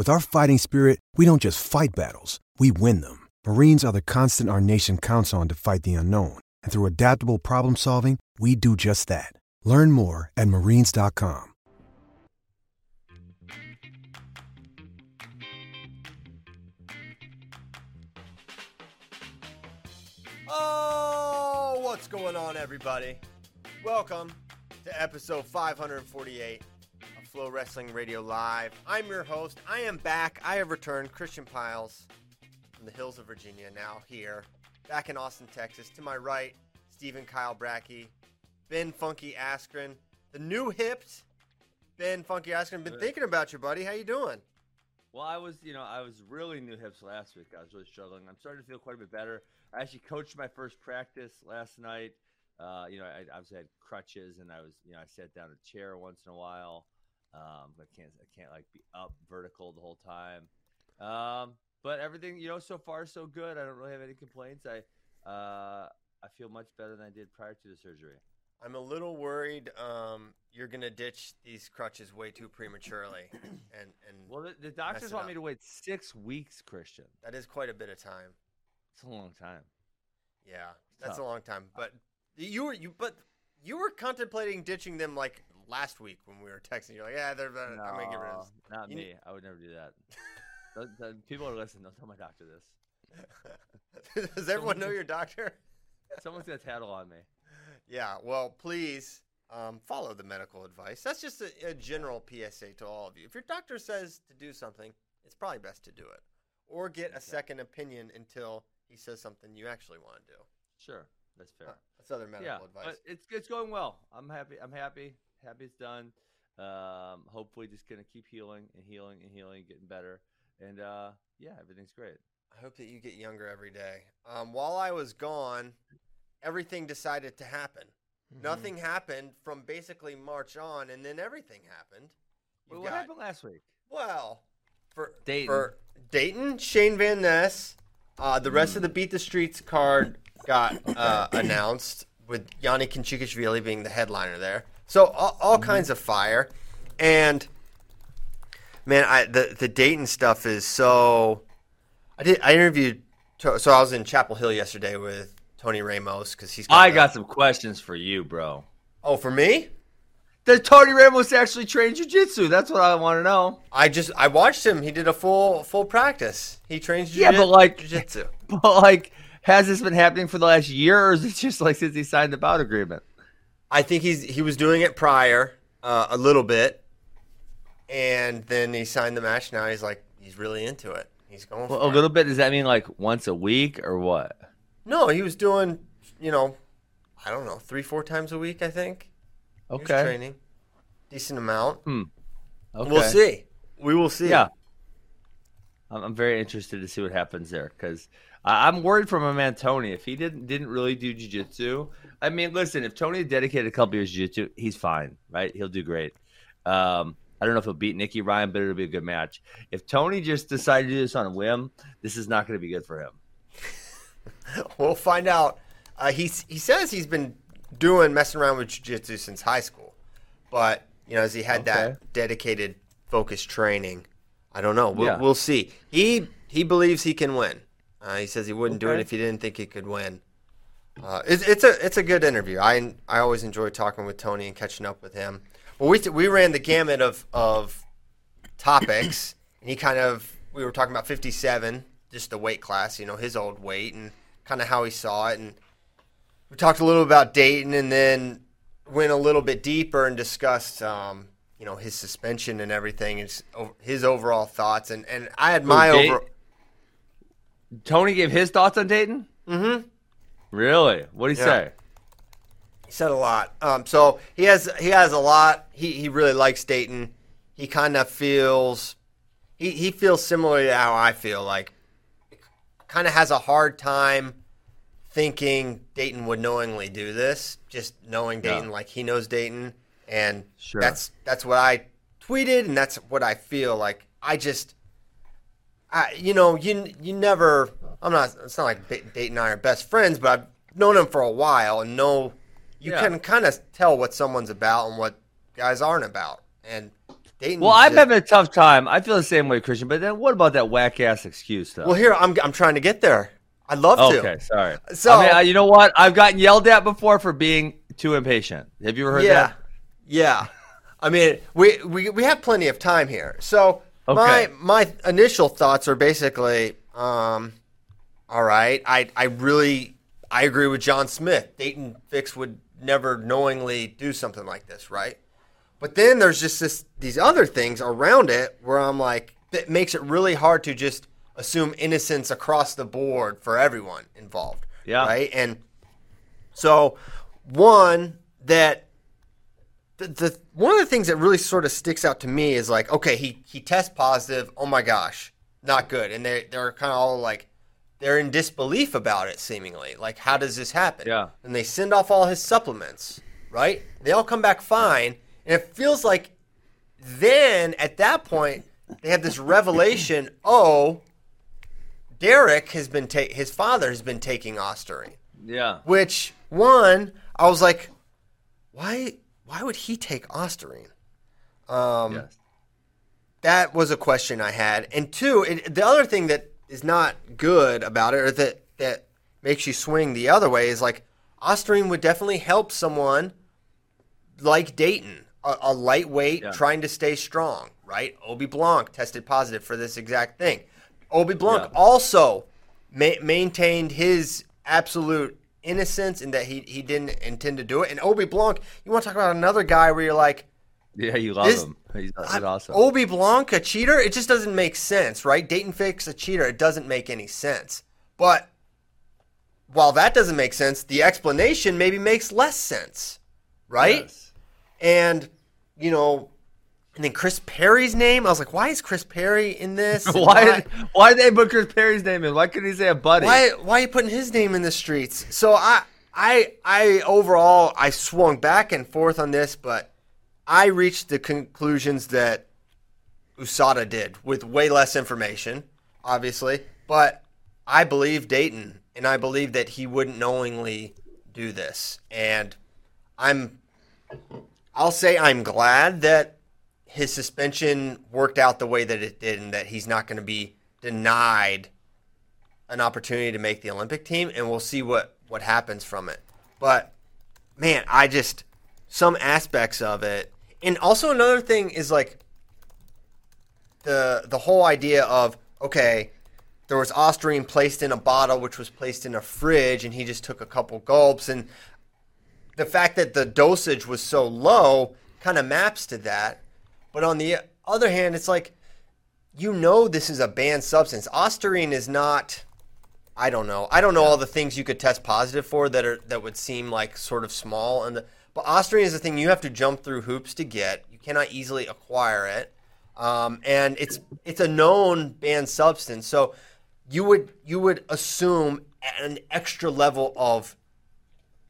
With our fighting spirit, we don't just fight battles, we win them. Marines are the constant our nation counts on to fight the unknown. And through adaptable problem solving, we do just that. Learn more at marines.com. Oh, what's going on, everybody? Welcome to episode 548 of Flow Wrestling Radio Live. I'm your host. I am back. I have returned, Christian Pyles from the hills of Virginia, now here, back in Austin, Texas. To my right, Stephen Kyle Brackey, Ben Funky Askren, the new hipped Ben Funky Askren. Been thinking about you, buddy. How you doing? Well, I was, you know, I was really new hips last week. I was really struggling. I'm starting to feel quite a bit better. I actually coached my first practice last night. Uh, you know, I obviously had crutches, and I was, you know, I sat down in a chair once in a while. Um, I can't, I can't like be up vertical the whole time. Um, but everything, you know, so far so good. I don't really have any complaints. I, uh, I feel much better than I did prior to the surgery. I'm a little worried um, you're going to ditch these crutches way too prematurely. and, and Well, the, the doctors want up. me to wait six weeks, Christian. that is quite a bit of time. It's a long time. Yeah, that's a long time. But you were you but you were contemplating ditching them like last week when we were texting. You're like, yeah, they're. Uh, I'm gonna get rid of. No, Not You me. need- I would never do that. The- the people are listening. Don't tell my doctor this. this. Does everyone know your doctor? Someone's gonna tattle on me. Yeah. Well, please um, follow the medical advice. That's just a, a general PSA to all of you. If your doctor says to do something, it's probably best to do it, or get a second opinion until he says something you actually want to do. Sure, that's fair. Uh, That's other medical yeah, advice. but it's it's going well. I'm happy. I'm happy. Happy it's done. Um, hopefully, just gonna keep healing and healing and healing, getting better. And uh, yeah, everything's great. I hope that you get younger every day. Um, while I was gone, everything decided to happen. Mm-hmm. Nothing happened from basically March on, and then everything happened. You've what got- happened last week? Well, for Dayton. for Dayton, Shane Van Ness. Uh, the rest of the Beat the Streets card got uh, announced with Yanni Kinchikishvili being the headliner there. So all, all mm-hmm. kinds of fire, and man, I the the Dayton stuff is so. I did. I interviewed. So I was in Chapel Hill yesterday with Tony Ramos because he's. I the- got some questions for you, bro. Oh, for me. Does Tony Ramos actually train jujitsu? That's what I want to know. I just I watched him. He did a full full practice. He trains Yeah, but like- jiu-jitsu. But like, has this been happening for the last year, or is it just like since he signed the bout agreement? I think he's he was doing it prior uh, a little bit, and then he signed the match. Now he's like he's really into it. He's going Well, for a it. little bit. Does that mean like once a week or what? No, he was doing you know, I don't know, three four times a week. I think. Okay. training decent amount. Okay. We'll see. We will see. Yeah. I'm, I'm very interested to see what happens there because I'm worried for my man Tony. If he didn't didn't really do jujitsu, I mean, listen, if Tony dedicated a couple years to jujitsu, he's fine, right? He'll do great. Um, I don't know if he'll beat Nicky Ryan, but it'll be a good match. If Tony just decided to do this on a whim, this is not going to be good for him. We'll find out. Uh, he he says he's been doing messing around with jiu-jitsu since high school, but You know, as he had Okay. that dedicated, focused training. I don't know. We'll, Yeah. we'll see. He he believes he can win. Uh, he says he wouldn't do it if he didn't think he could win. Uh, it's, it's a it's a good interview. I I always enjoy talking with Tony and catching up with him. Well, we we ran the gamut of of topics, and he kind of we were talking about 57, just the weight class, you know, his old weight, and kind of how he saw it, and we talked a little about Dayton, and then went a little bit deeper and discussed, um, you know, his suspension and everything, his, his overall thoughts, and and I had my Day- over. Tony gave his thoughts on Dayton. Mm-hmm. Really? What did he Yeah. say? He said a lot. Um, so he has he has a lot. He he really likes Dayton. He kind of feels he he feels similar to how I feel. Like kind of has a hard time thinking Dayton would knowingly do this. Just knowing Yeah. Dayton, like he knows Dayton, and Sure. that's that's what I tweeted, and that's what I feel. Like I just. I, you know, you you never. I'm not. It's not like Ba- Dayton and I are best friends, but I've known him for a while and know you Yeah. can kind of tell what someone's about and what guys aren't about. And Dayton. Well, I'm having a tough time. I feel the same way, Christian. But then what about that whack ass excuse though? Well, here I'm. I'm trying to get there. I'd love to. okay, sorry. So- I mean, you know what? I've gotten yelled at before for being too impatient. Have you ever heard yeah, that? yeah. I mean, we, we we have plenty of time here. So Okay. my my initial thoughts are basically, um, all right. I I really I agree with John Smith. Dayton Fix would never knowingly do something like this, right? But then there's just this these other things around it where I'm like, that makes it really hard to just assume innocence across the board for everyone involved. Yeah. Right. And so, one that the, the one of the things that really sort of sticks out to me is like, okay, he he tests positive. Oh my gosh, not good. And they they're kind of all like, they're in disbelief about it, seemingly. Like, how does this happen? Yeah. And they send off all his supplements, right? They all come back fine, and it feels like then at that point they have this revelation. Oh, Derek has been ta- his father has been taking Ostarine. Yeah. Which one, I was like, why? Why would he take Ostarine? Um, yes. That was a question I had. And two, it, the other thing that is not good about it, or that that makes you swing the other way, is like Ostarine would definitely help someone like Dayton, a, a lightweight Yeah. trying to stay strong. Right? Obe Blanc tested positive for this exact thing. Obe Blanc Yeah. also ma- maintained his absolute innocence in that he, he didn't intend to do it. And Obe Blanc, you want to talk about another guy where you're like, Yeah, you love This- him. He's, he's awesome. Obe Blanc, a cheater? It just doesn't make sense, right? Dayton Fix, a cheater. It doesn't make any sense. But while that doesn't make sense, the explanation maybe makes less sense, right? Yes. And, you know, and then Chris Perry's name, I was like, why is Chris Perry in this? Why? Why did they put Chris Perry's name in? Why couldn't he say a buddy? why why are you putting his name in the streets? So I I I overall I swung back and forth on this, but I reached the conclusions that USADA did with way less information, obviously. But I believe Dayton, and I believe that he wouldn't knowingly do this. And I'm I'll say I'm glad that his suspension worked out the way that it did and that he's not going to be denied an opportunity to make the Olympic team, and we'll see what what happens from it. But man, I just some aspects of it, and also another thing is like the the whole idea of okay, there was Ostarine placed in a bottle, which was placed in a fridge, and he just took a couple gulps, and the fact that the dosage was so low kind of maps to that. But on the other hand, it's like you know this is a banned substance. Ostarine is not. I don't know. I don't know all the things you could test positive for that are that would seem like sort of small. And the, but Ostarine is a thing you have to jump through hoops to get. You cannot easily acquire it, um, and it's it's a known banned substance. So you would you would assume an extra level of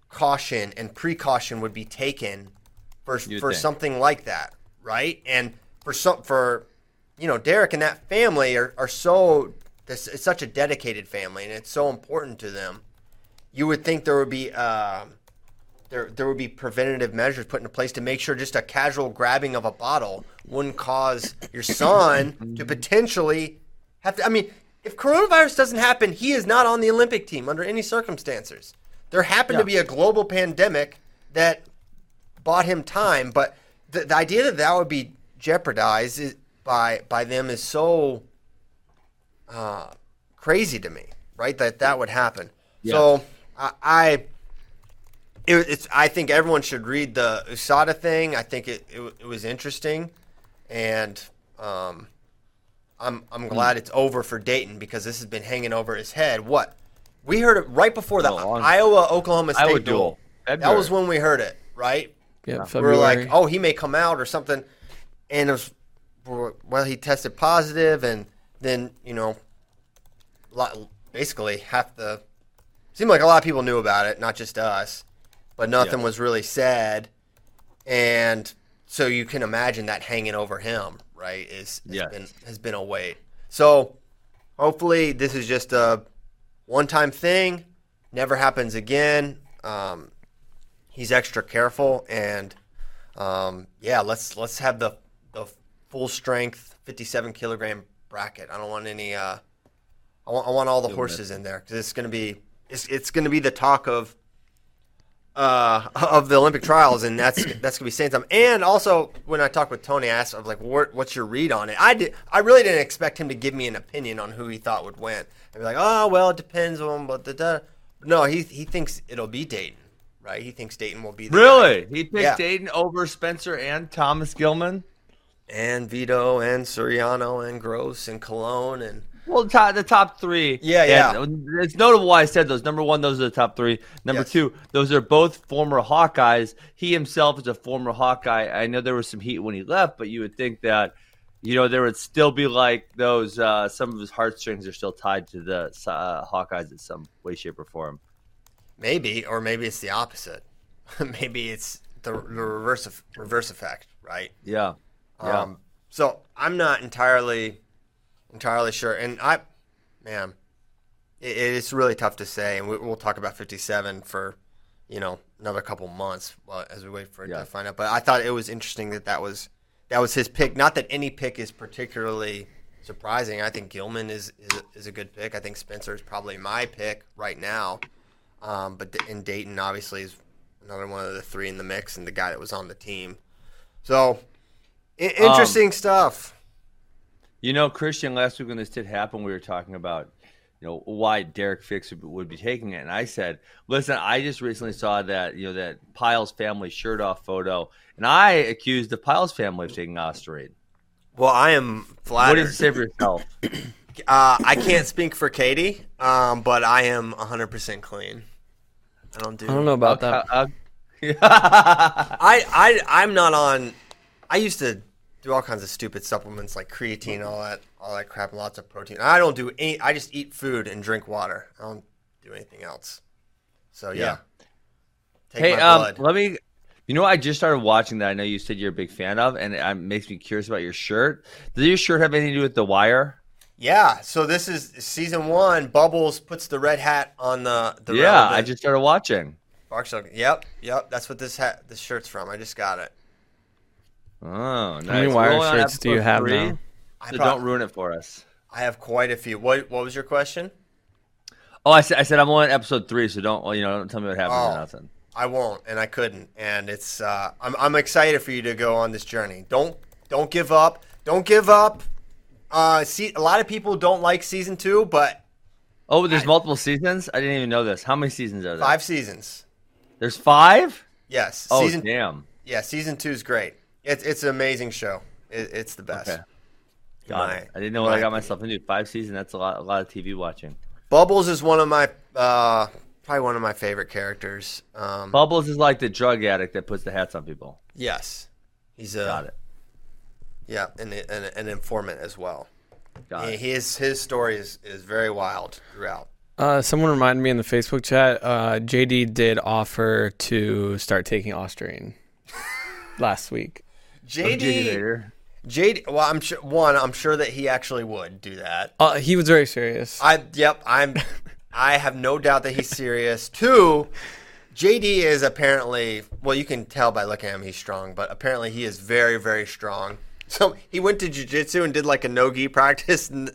caution and precaution would be taken for You'd for think. something like that, right? And for some for you know Derek and that family are, are so this it's such a dedicated family and it's so important to them. You would think there would be um there there would be preventative measures put into place to make sure just a casual grabbing of a bottle wouldn't cause your son to potentially have to. I mean, if coronavirus doesn't happen, he is not on the Olympic team under any circumstances. There happened to be a global pandemic that bought him time, but the, the idea that that would be jeopardized by by them is so uh, crazy to me, right? That that would happen. So I, I it, it's I think everyone should read the USADA thing. I think it it, it was interesting, and um, I'm I'm glad it's over for Dayton because this has been hanging over his head. What we heard it right before the Iowa Oklahoma State Iowa duel. duel. That was when we heard it, right? Yeah, we were like, oh, he may come out or something. And it was, well, he tested positive, and then, you know, basically half the, seemed like a lot of people knew about it, not just us, but nothing Yeah. was really said. And so you can imagine that hanging over him, right, is, has, Yes. been, has been a weight. So hopefully this is just a one time thing, never happens again. Um, he's extra careful and um, yeah let's let's have the the full strength 57 kilogram bracket. I don't want any uh i want, I want all the horses in there because it's going to be it's, it's going to be the talk of uh of the olympic trials and that's that's going to be saying something and also when i talked with tony i asked i was like what, what's your read on it? I did i really didn't expect him to give me an opinion on who he thought would win. I'd be like oh well it depends on but no he he thinks it'll be dayton right he thinks dayton will be the guy. Really? He picked Yeah. Dayton over Spencer and Thomas Gilman? and Vito and Suriano and Gross and Cologne and Well, the top, the top three. Yeah, yeah. It's notable why I said those. Number one, those are the top three. Number Yes. two, those are both former Hawkeyes. He himself is a former Hawkeye. I know there was some heat when he left, but you would think that, you know, there would still be like those. Uh, some of his heartstrings are still tied to the uh, Hawkeyes in some way, shape, or form. Maybe or maybe it's the opposite. maybe it's the, the reverse of, reverse effect, right? Yeah. Yeah. Um, so I'm not entirely entirely sure, and I, man, it, it's really tough to say, and we, we'll talk about 57 for you know another couple months well, as we wait for it Yeah. to find out. But I thought it was interesting that that was that was his pick. Not that any pick is particularly surprising. I think Gilman is is, is a good pick. I think Spencer is probably my pick right now. Um, but the, in Dayton, obviously, is another one of the three in the mix, and the guy that was on the team. So I- interesting stuff. You know, Christian, last week when this did happen, we were talking about, you know, why Derek Fix would, would be taking it, and I said, listen, I just recently saw that, you know, that Pyles family shirt off photo, and I accused the Pyles family of taking Osterade. Well, I am flattered. What did you say for yourself? Uh, I can't speak for Katie, um, but I am 100% clean. I don't do. I don't know about that. Uh, I, I, I'm not on. I used to do all kinds of stupid supplements like creatine, all that, all that crap, and lots of protein. I don't do any. I just eat food and drink water. I don't do anything else. So yeah. Yeah. Take hey, my um, let me. You know, I just started watching that. I know you said you're a big fan of, and it makes me curious about your shirt. Does your shirt have anything to do with The Wire? Yeah. So this is season one. Bubbles puts the red hat on the. the yeah, I just started watching. Bark Shock- Yep, yep. That's what this hat, this shirt's from. I just got it. Oh, nice. many We're Wire only shirts do you have three, now? I So prob- don't ruin it for us. I have quite a few. What What was your question? Oh, I said, I said I'm on episode three, so don't, well, you know, don't tell me what happened Oh. or nothing. I won't, and I couldn't. And it's uh, I'm I'm excited for you to go on this journey. Don't don't give up. Don't give up. Uh, see, a lot of people don't like season two, but Oh, there's multiple seasons. I didn't even know this. How many seasons are there? five seasons. There's five. Yes, Oh, season damn. yeah, season two is great. It's it's an amazing show. It, it's the best. Okay. Got my- it. I didn't know what I got myself into. Five seasons. That's a lot. A lot of TV watching. Bubbles is one of my uh, probably one of my favorite characters. Um, Bubbles is like the drug addict that puts the hats on people. yes, he's a Got it. Yeah, and an, an informant as well. Got He- it. His his story is, is very wild throughout. Uh, someone reminded me in the Facebook chat. Uh, JD did offer to start taking Ostarine last week. JD JD. JD. Well, I'm sure one. I'm sure that he actually would do that. Uh, he was very serious. I yep. I'm. I have no doubt that he's serious. Two, JD is apparently well, you can tell by looking at him he's strong, but apparently he is very, very strong. So he went to jujitsu and did like a no gi practice, and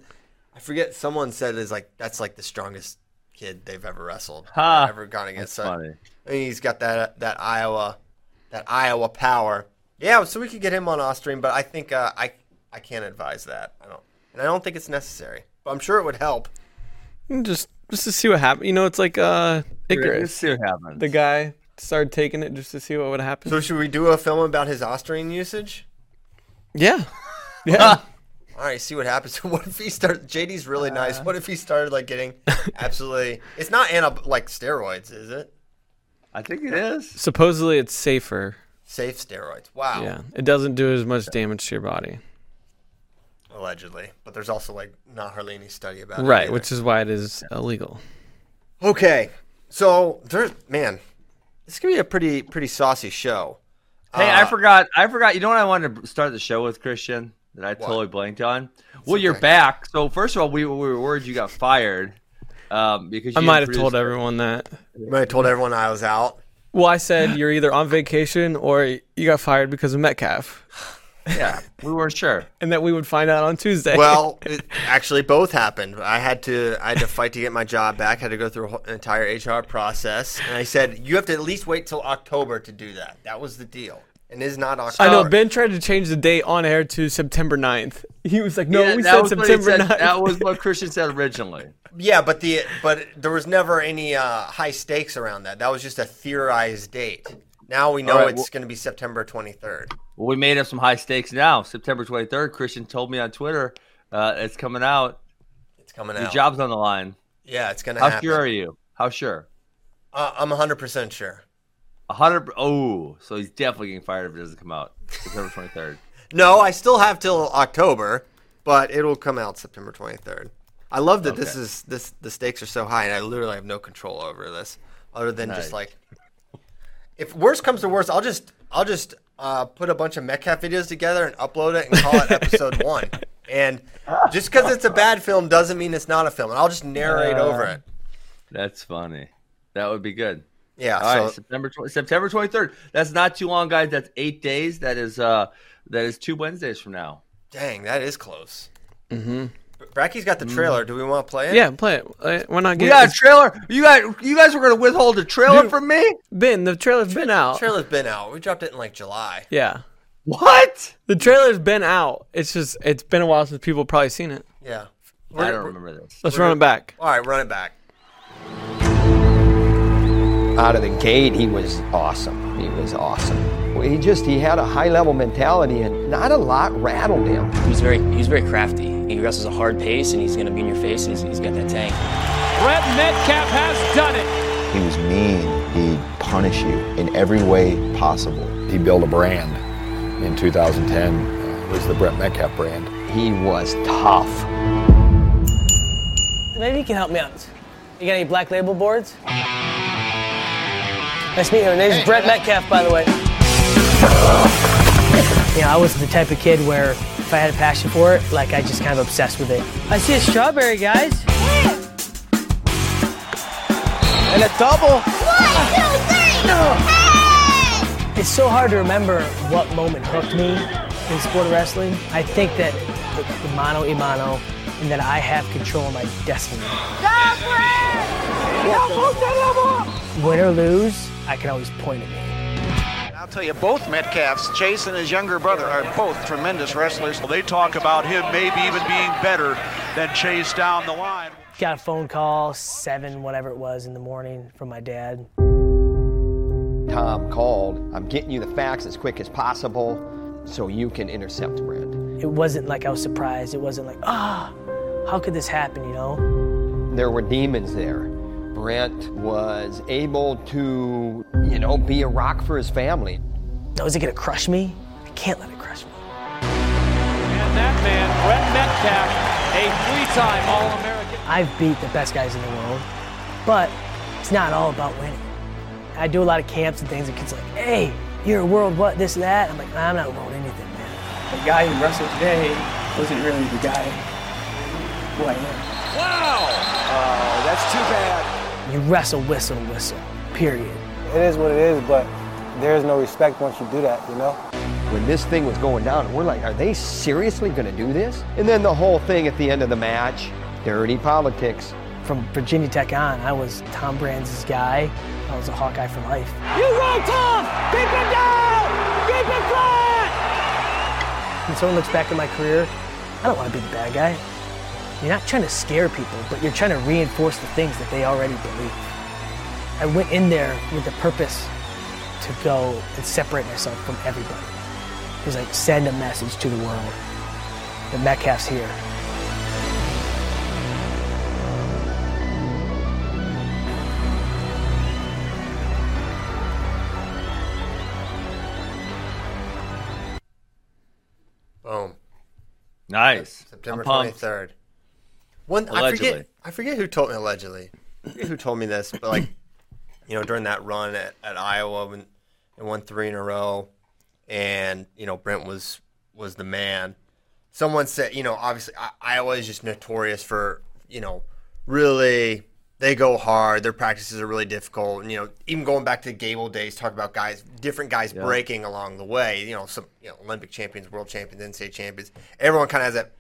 I forget someone said is like that's like the strongest kid they've ever wrestled, Ha, ever gone against. That's So, funny. I mean, he's got that that Iowa that Iowa power. Yeah, so we could get him on Ostarine, but I think uh, I I can't advise that. I don't, and I don't think it's necessary. But I'm sure it would help. Just just to see what happened. You know, it's like uh Let's see what happens. The guy started taking it just to see what would happen. So should we do a film about his Ostarine usage? Yeah. Yeah. All right, see what happens. What if he started? JD's really uh. nice. What if he started like getting absolutely? It's not ana like steroids, is it? I think it is. Supposedly it's safer. Safe steroids. Wow. Yeah. It doesn't do as much damage to your body. Allegedly, but there's also like not hardly any study about it. Right, either. which is why it is illegal. okay. So there's man, this could be a pretty pretty saucy show. Hey, I Uh, forgot. I forgot. You know what I wanted to start the show with, Christian? That I totally blanked on. well, you're back. So first of all, we, we were worried you got fired um, because I might have told everyone that. I told everyone I was out. Well, I said you're either on vacation or you got fired because of Metcalf, Yeah, we weren't sure. and that we would find out on Tuesday. Well, it, actually, both happened. I had to I had to fight to get my job back. Had to go through an entire HR process, and I said you have to at least wait till October to do that. That was the deal, and it is not October. I know Ben tried to change the date on air to September 9th. He was like, "No, Yeah, we said was what he September said- 9th." That was what Christian said originally. Yeah, but the but there was never any uh, high stakes around that. That was just a theorized date. Now we know right, it's well- going to be September 23rd. Well, we made up some high stakes now. September 23rd, Christian told me on Twitter uh, it's coming out. It's coming Your out. job's on the line. Yeah, it's going to happen. How happen. sure are you? How sure? Uh, I'm 100% sure. A hundred. Oh, so he's definitely getting fired if it doesn't come out September 23rd. No, I still have till October, but it'll come out September 23rd. I love that this is this the stakes are so high and I literally have no control over this other than Nice. just like if worst comes to worst, I'll just I'll just uh, put a bunch of Metcalf videos together and upload it and call it episode 1. And just cuz it's a bad film doesn't mean it's not a film. And I'll just narrate over it. That's funny. That would be good. Yeah, All right, so September 20, September 23rd. That's not too long, guys. That's eight days. That is uh that is two Wednesdays from now. dang, that is close. Mhm. Bracky's got the trailer. Do we want to play it? yeah, play it. Uh, Why not We get got a trailer. You got you guys were gonna withhold a trailer Dude. from me? Ben? The trailer's been out. Trailer's been out. We dropped it in like July. Yeah, What? the trailer's been out. It's just it's been a while since people have probably seen it. Yeah. I don't remember this. Let's run it back. All right, run it back. out of the gate, he was awesome. He was awesome. He just he had a high level mentality, and not a lot rattled him. He's very he's very crafty. He wrestles a hard pace, and he's going to be in your face, and he's, he's got that tank. Brent Metcalf has done it. He was mean. He'd punish you in every way possible. He built a brand in 2010. Uh, it was the Brent Metcalf brand. He was tough. Maybe you can help me out. You got any black label boards? Nice to meet you. My name's Brett Metcalf, by the way. You know, I wasn't the type of kid where if I had a passion for it, like I just kind of obsessed with it. I see a strawberry, guys. And a double. One, two, three! Hey! It's so hard to remember what moment hooked me in sport of wrestling. I think that the, the mano a mano and that I have control of my destiny. Win or lose, I can always point at me. I'll tell you, both Metcalfs, Chase and his younger brother, are both tremendous wrestlers. Well, they talk about him maybe even being better than Chase down the line. Got a phone call, seven, whatever it was, in the morning from my dad. Tom called. I'm getting you the facts as quick as possible, so you can intercept Brent. It wasn't like I was surprised. It wasn't like, ah, how could this happen, you know? There were demons there. Brent was able to, you know, be a rock for his family. Now, is it gonna crush me? I can't let it crush me. And that man, Brent Metcalf, a three-time All-American. I've beat the best guys in the world, but it's not all about winning. I do a lot of camps and things, and kids are like, hey, you're a world what, this, that. I'm like, nah, I'm not a world anything, man. The guy who wrestled today wasn't really the guy who I am. Wow! Oh, that's too bad. You wrestle, whistle, whistle, period. it is what it is, but there is no respect once you do that, you know? When this thing was going down, we're like, are they seriously going to do this? And then the whole thing at the end of the match, dirty politics. From Virginia Tech on, I was Tom Brands' guy. I was a Hawkeye for life. You roll tough! Keep it down! Keep it flat! When someone looks back at my career, I don't want to be the bad guy. You're not trying to scare people, but you're trying to reinforce the things that they already believe. I went in there with the purpose to go and separate myself from everybody. It was like send a message to the world. The Metcalf's here. Boom. Nice. September I'm pumped. 23rd. One, I forget. I forget who told me allegedly. Who told me this, but like, you know, during that run at, at Iowa when they won three in a row, and you know Brent was was the man. Someone said, you know, obviously I- Iowa is just notorious for you know really they go hard. Their practices are really difficult, and you know even going back to Gable days, talk about guys, different guys Yeah. breaking along the way. You know, some you know Olympic champions, world champions, NCAA champions. Everyone kind of has that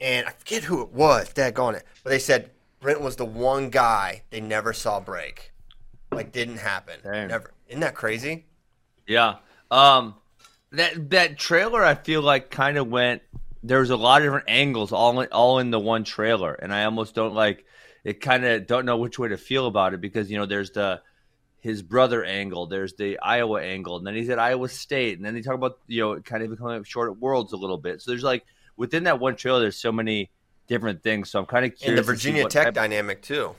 and I forget who it was, daggone it. But they said Brent was the one guy they never saw break. Like didn't happen. Never. Isn't that crazy? Yeah. Um that that trailer I feel like kind of went there was a lot of different angles all in, all in the one trailer and I almost don't like it kind of don't know which way to feel about it because you know there's the his brother angle, there's the Iowa angle, and then he's at Iowa State, and then they talk about you know kind of becoming short at Worlds a little bit. So there's like within that one trailer, there's so many different things. So I'm kind of And curious. the Virginia Tech type- dynamic too.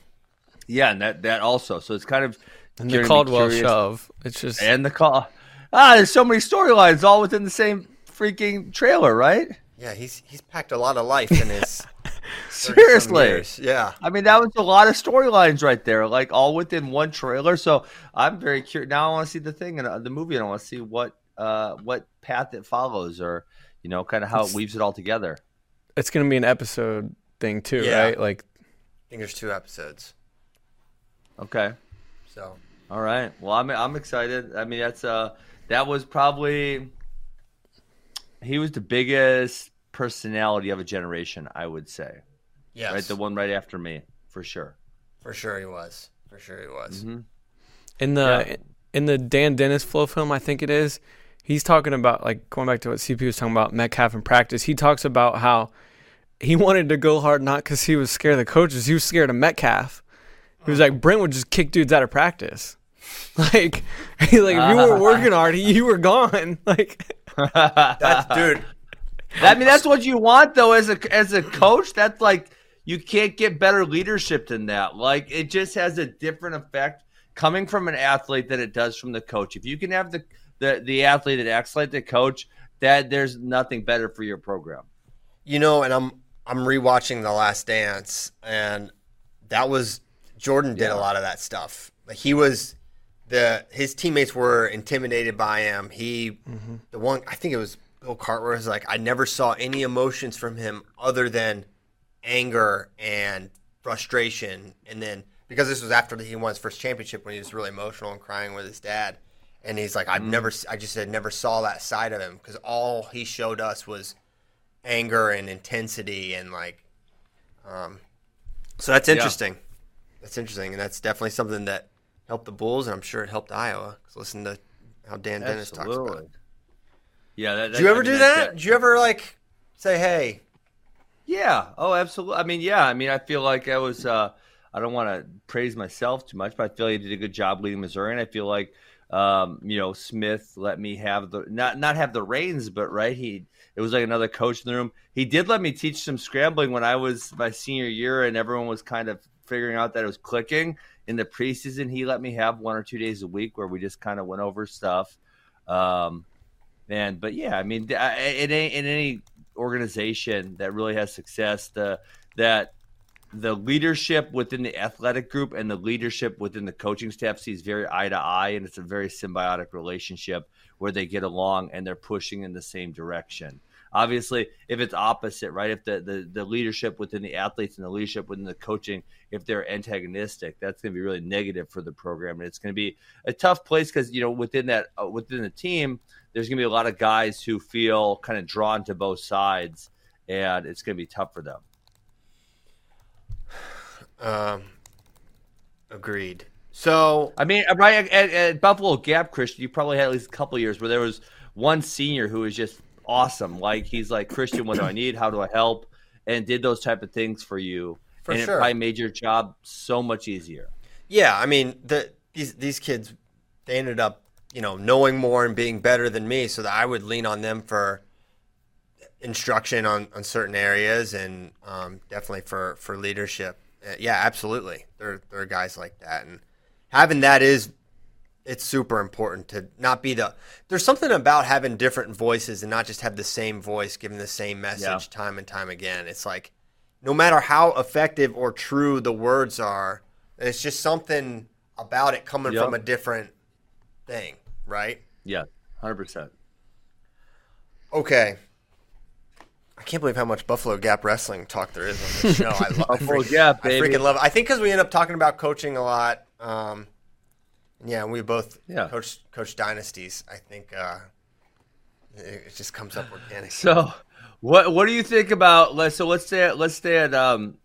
yeah, and that that also. So it's kind of And the Caldwell shove. It's just and the call. Ah, there's so many storylines all within the same freaking trailer, right? Yeah, he's he's packed a lot of life in his 30-some Seriously, years. Yeah. I mean, that was a lot of storylines right there, like all within one trailer. So I'm very curious. Now I want to see the thing and the movie, and I want to see what uh what path it follows, or you know, kind of how it weaves it all together. it's gonna be an episode thing too, Yeah. right? Like I think there's two episodes. Okay. So All right. Well, I'm I'm excited. I mean, that's uh that was probably he was the biggest personality of a generation, I would say. Yes. Right, the one right after me, for sure. For sure he was. For sure he was. Mm-hmm. in the in the Dan Dennis flow film, I think it is. He's talking about like going back to what CP was talking about Metcalf in practice. He talks about how he wanted to go hard not because he was scared of the coaches. He was scared of Metcalf. He was like Brent would just kick dudes out of practice. Like, he like if you weren't working hard, you were gone. Like, That's dude. I mean, that's what you want though as a as a coach. That's like you can't get better leadership than that. Like it just has a different effect coming from an athlete than it does from the coach. If you can have the the, the athlete that acts like the coach, that there's nothing better for your program. You know, and I'm I'm rewatching The Last Dance, and that was Jordan did a lot of that stuff. Like he was the his teammates were intimidated by him. He mm-hmm. the one I think it was Bill Cartwright was like I never saw any emotions from him other than anger and frustration, and then because this was after he won his first championship when he was really emotional and crying with his dad. And he's like, I've never, I just said, never saw that side of him because all he showed us was anger and intensity and like um so that's Yeah. interesting that's interesting and that's definitely something that helped the bulls and i'm sure it helped iowa 'Cause listen to how dan dennis talks about it Yeah. That, did you I ever mean, do that- that did you ever like say hey Yeah. Oh, absolutely. I mean, yeah. I mean, I feel like I was. Uh, I don't want to praise myself too much, but I feel like I did a good job leading Missouri, and I feel like, um, you know, Smith let me have the not not have the reins, but right, he it was like another coach in the room. He did let me teach some scrambling when I was my senior year, and everyone was kind of figuring out that it was clicking. In the preseason, he let me have one or two days a week where we just kind of went over stuff. Um, and but yeah, I mean, in in any organization that really has success, the that the leadership within the athletic group and the leadership within the coaching staff sees very eye to eye, and it's a very symbiotic relationship where they get along and they're pushing in the same direction. Obviously, if it's opposite, right? If the, the, the leadership within the athletes and the leadership within the coaching, if they're antagonistic, that's going to be really negative for the program, and it's going to be a tough place because you know within that uh, within the team, there's going to be a lot of guys who feel kind of drawn to both sides, and it's going to be tough for them. Um, agreed. So I mean, right at, at, Buffalo Gap, Christian, you probably had at least a couple years where there was one senior who was just awesome. Like he's like Christian, what do I need? How do I help? And did those type of things for you, for and sure. it probably made your job so much easier. Yeah, I mean, the these these kids, they ended up, you know, knowing more and being better than me, so that I would lean on them for instruction on, on certain areas and um, definitely for for leadership. Uh, yeah, absolutely. There there are guys like that, and having that is it's super important to not be the there's something about having different voices and not just have the same voice giving the same message Yeah. time and time again it's like no matter how effective or true the words are it's just something about it coming Yep. from a different thing right Yeah, hundred percent. okay I can't believe how much Buffalo Gap wrestling talk there is on this show. I, lo- I, Buffalo freaking, Gap, I freaking love it. I think because we end up talking about coaching a lot. Um, yeah, we both Yeah. coach coach dynasties. I think uh, it, just comes up organically. So, what what do you think about? Let's so let's stay at, let's stay at um,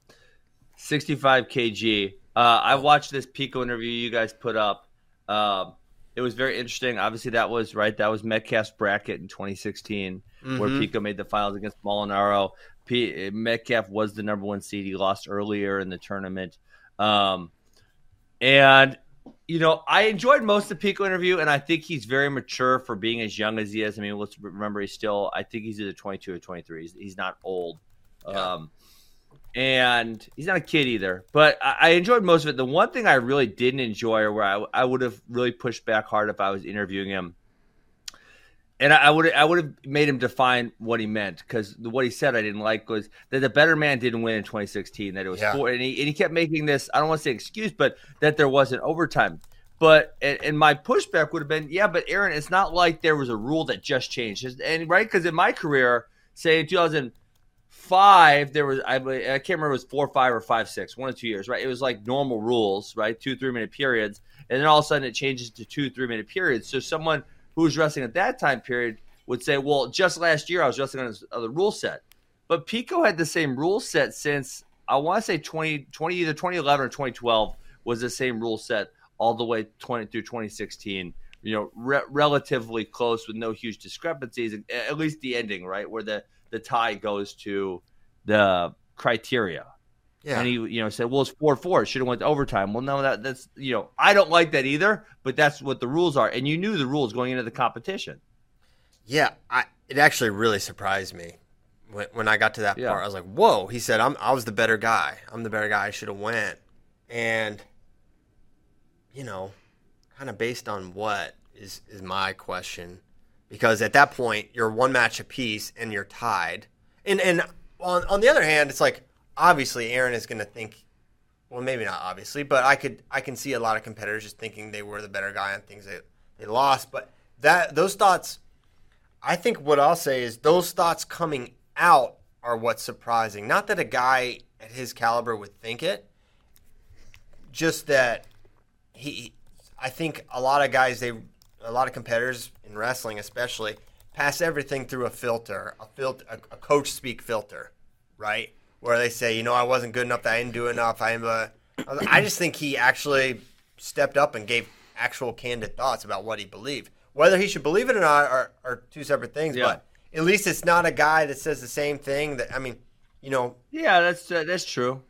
sixty five kg. Uh, I watched this Pico interview you guys put up. Um, it was very interesting. Obviously, that was right. That was Metcalf's bracket in 2016, where Mhm. Pico made the finals against Molinaro. P- Metcalf was the number one seed. He lost earlier in the tournament. Um, and you know, I enjoyed most of the Pico interview, and I think he's very mature for being as young as he is. I mean, let's remember he's still, I think he's either 22 or 23. He's, he's not old. Um, and he's not a kid either. But I, I enjoyed most of it. The one thing I really didn't enjoy, or where I, I would have really pushed back hard if I was interviewing him, and I would I would have made him define what he meant because what he said I didn't like was that the better man didn't win in 2016. That it was Yeah. four, and he and he kept making this I don't want to say excuse, but that there wasn't overtime. But and, and my pushback would have been, yeah, but Aaron, it's not like there was a rule that just changed, and right because in my career, say in 2005, there was I, I can't remember it was four, five, or five, six, one or two years, right? It was like normal rules, right? Two, three minute periods, and then all of a sudden it changes to two, three minute periods. So someone who was wrestling at that time period would say, well, just last year I was wrestling on this other rule set. But Pico had the same rule set since I want to say 20, 20 either 2011 or 2012 was the same rule set all the way 20 through 2016. You know, re- relatively close with no huge discrepancies. At least the ending, right, where the the tie goes to the criteria. Yeah. And he, you know, said, "Well, it's four four. It should have went to overtime." Well, no, that that's you know, I don't like that either. But that's what the rules are, and you knew the rules going into the competition. Yeah, I, it actually really surprised me when, when I got to that Yeah. part. I was like, "Whoa!" He said, "I'm I was the better guy. I'm the better guy. I should have went." And you know, kind of based on what is is my question, because at that point you're one match apiece and you're tied. And and on on the other hand, it's like obviously Aaron is going to think. Well, maybe not obviously, but I could I can see a lot of competitors just thinking they were the better guy on things that they lost. But that those thoughts I think what I'll say is those thoughts coming out are what's surprising. Not that a guy at his caliber would think it, just that he. I think a lot of guys, they, a lot of competitors in wrestling, especially, pass everything through a filter, a filter, a, a coach speak filter, right? Where they say, you know, I wasn't good enough, I didn't do enough. I am a. I just think he actually stepped up and gave actual candid thoughts about what he believed. Whether he should believe it or not are, are two separate things, Yeah. but at least it's not a guy that says the same thing. That I mean, you know, Yeah, that's uh, that's true.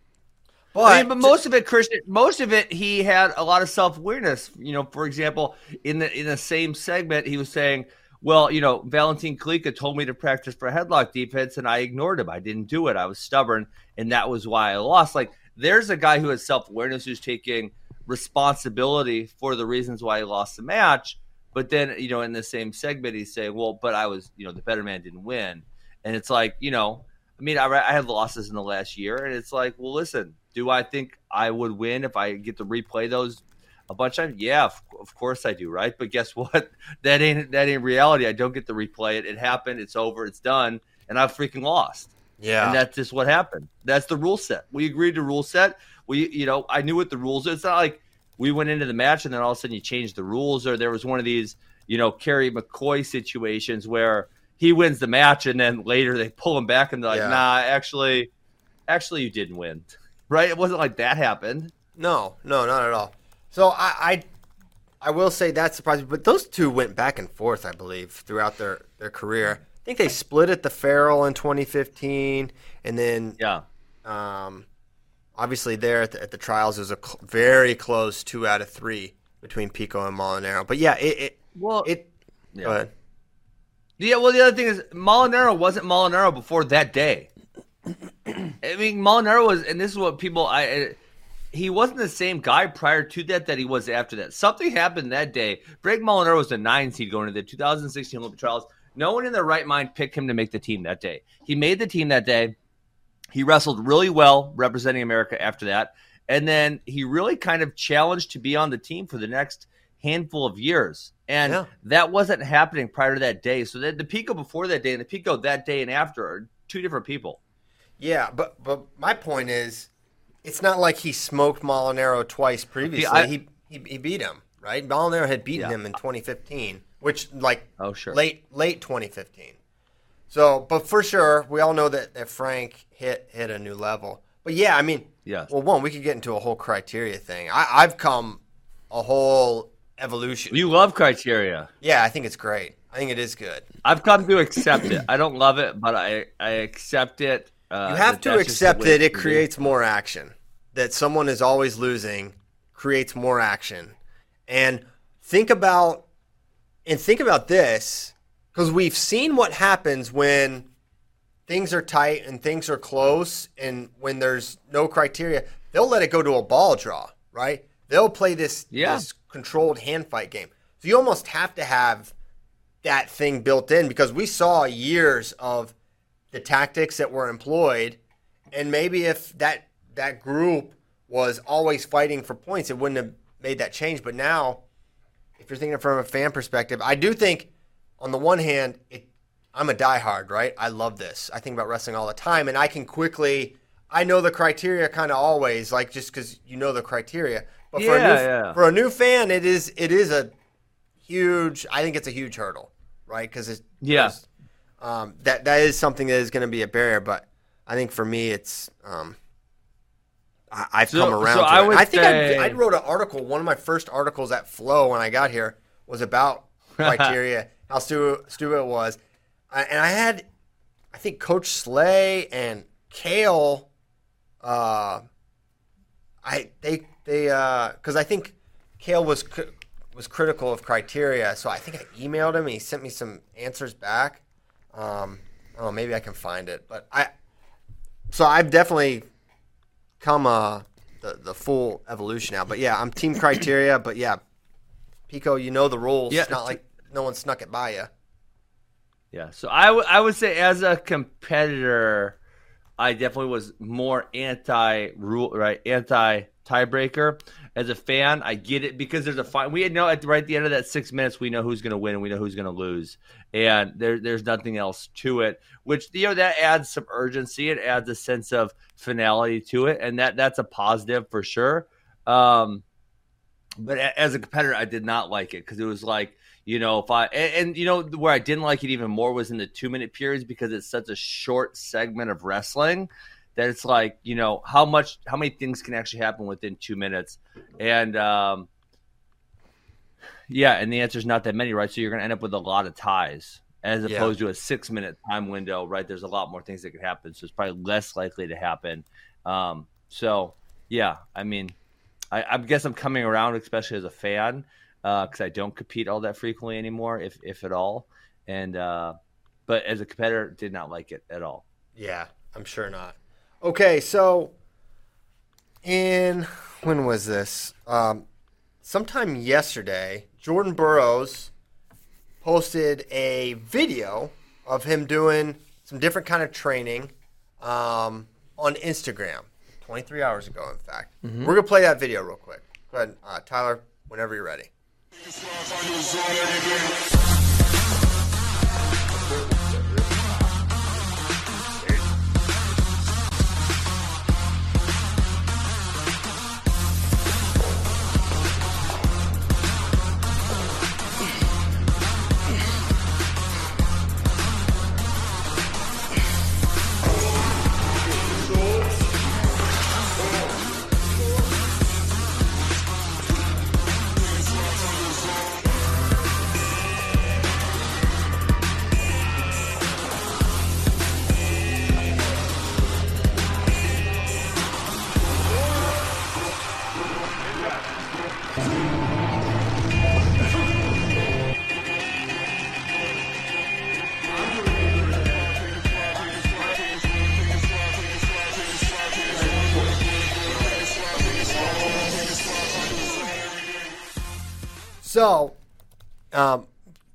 but, I mean, but most of it, Christian, most of it, he had a lot of self awareness. You know, for example, in the in the same segment, he was saying, "Well, you know, Valentin Kalika told me to practice for headlock defense, and I ignored him. I didn't do it. I was stubborn, and that was why I lost." Like, there's a guy who has self awareness who's taking responsibility for the reasons why he lost the match. But then, you know, in the same segment, he's saying, "Well, but I was, you know, the better man didn't win," and it's like, you know, I mean, I, I had losses in the last year, and it's like, well, listen, do I think I would win if I get to replay those a bunch of times? Yeah, of, of course I do, right? But guess what? That ain't that ain't reality. I don't get to replay it. It happened. It's over. It's done. and I freaking lost. Yeah, and that's just what happened. That's the rule set. We agreed to rule set. We, you know, I knew what the rules. It's not like we went into the match and then all of a sudden you changed the rules, or there was one of these, you know, Kerry McCoy situations where he wins the match and then later they pull him back and they're like, Yeah. nah, actually, actually you didn't win, right? It wasn't like that happened. No, no, not at all. So I, I, I will say that surprised me, but those two went back and forth, I believe, throughout their their career. I think they split at the Farrell in 2015, and then yeah, um, obviously there at the, at the trials was a cl- very close two out of three between Pico and Molinaro. But yeah, it, it well it. Go ahead. Yeah, well, the other thing is Molinaro wasn't Molinaro before that day. I mean, Molinaro was, and this is what people I. He wasn't the same guy prior to that that he was after that. Something happened that day. Greg Molinaro was the nine seed going into the 2016 Olympic trials. No one in their right mind picked him to make the team that day. He made the team that day. He wrestled really well representing America after that. And then he really kind of challenged to be on the team for the next handful of years. And Yeah. that wasn't happening prior to that day. So the, the Pico before that day and the Pico that day and after are two different people. Yeah, but but my point is, it's not like he smoked Molinaro twice previously. I- he, he he beat him, right? Molinaro had beaten Yeah. him in 2015, which like Oh, sure. late late 2015. So, but for sure, we all know that, that Frank hit hit a new level. But yeah, I mean, Yes. Well, one, we could get into a whole criteria thing. I, I've come a whole evolution. You love criteria. Yeah, I think it's great. I think it is good. I've come to accept it. I don't love it, but I, I accept it. Uh, You have to that's just the accept that it creates more action. That someone is always losing creates more action. And think about and think about this because we've seen what happens when things are tight and things are close and when there's no criteria, they'll let it go to a ball draw, right? They'll play this, Yeah. this controlled hand fight game. So you almost have to have that thing built in because we saw years of the tactics that were employed and maybe if that that group was always fighting for points it wouldn't have made that change but now if you're thinking from a fan perspective i do think on the one hand it, i'm a diehard right i love this i think about wrestling all the time and i can quickly i know the criteria kind of always like just because you know the criteria but for, a Yeah, new, yeah. for a new fan it is it is a huge i think it's a huge hurdle right because it's Yeah. um, that that is something that is going to be a barrier. But I think for me, it's um, I, I've So- come around. so I. I think say- I, I wrote an article. One of my first articles at Flo when I got here was about criteria, how stupid, stupid it was, I, and I had, I think Coach Slay and Cael, uh, I they they because I think Cael was was critical of criteria, so I think I emailed him and he sent me some answers back. Um, oh, maybe I can find it, but I. So I've definitely come uh the the full evolution now, but yeah, I'm team criteria, but yeah, Pico, you know the rules. Yeah, it's not like no one snuck it by you. Yeah. So I would I would say as a competitor, I definitely was more anti rule right anti tiebreaker. As a fan, I get it because there's a fine. We know at the, right at the end of that six minutes, we know who's going to win and we know who's going to lose, and there there's nothing else to it. Which you know that adds some urgency. It adds a sense of finality to it, and that that's a positive for sure. Um, but a- as a competitor, I did not like it because it was like, you know, if I and, and you know where I didn't like it even more was in the two minute periods because it's such a short segment of wrestling that it's like, you know, how much, how many things can actually happen within two minutes, and um, yeah, and the answer is not that many, right? So you're going to end up with a lot of ties as Yeah. opposed to a six minute time window, right? There's a lot more things that could happen, so it's probably less likely to happen. Um, so yeah, I mean, I, I guess I'm coming around, especially as a fan, because I don't compete all that frequently anymore, if if at all. And uh, but as a competitor, did not like it at all. Yeah, I'm sure not. Okay, so in when was this? Um, sometime yesterday, Jordan Burroughs posted a video of him doing some different kind of training um, on Instagram. 23 hours ago, in fact. Mhm. We're gonna play that video real quick. Go ahead, uh, Tyler, whenever you're ready. So, um,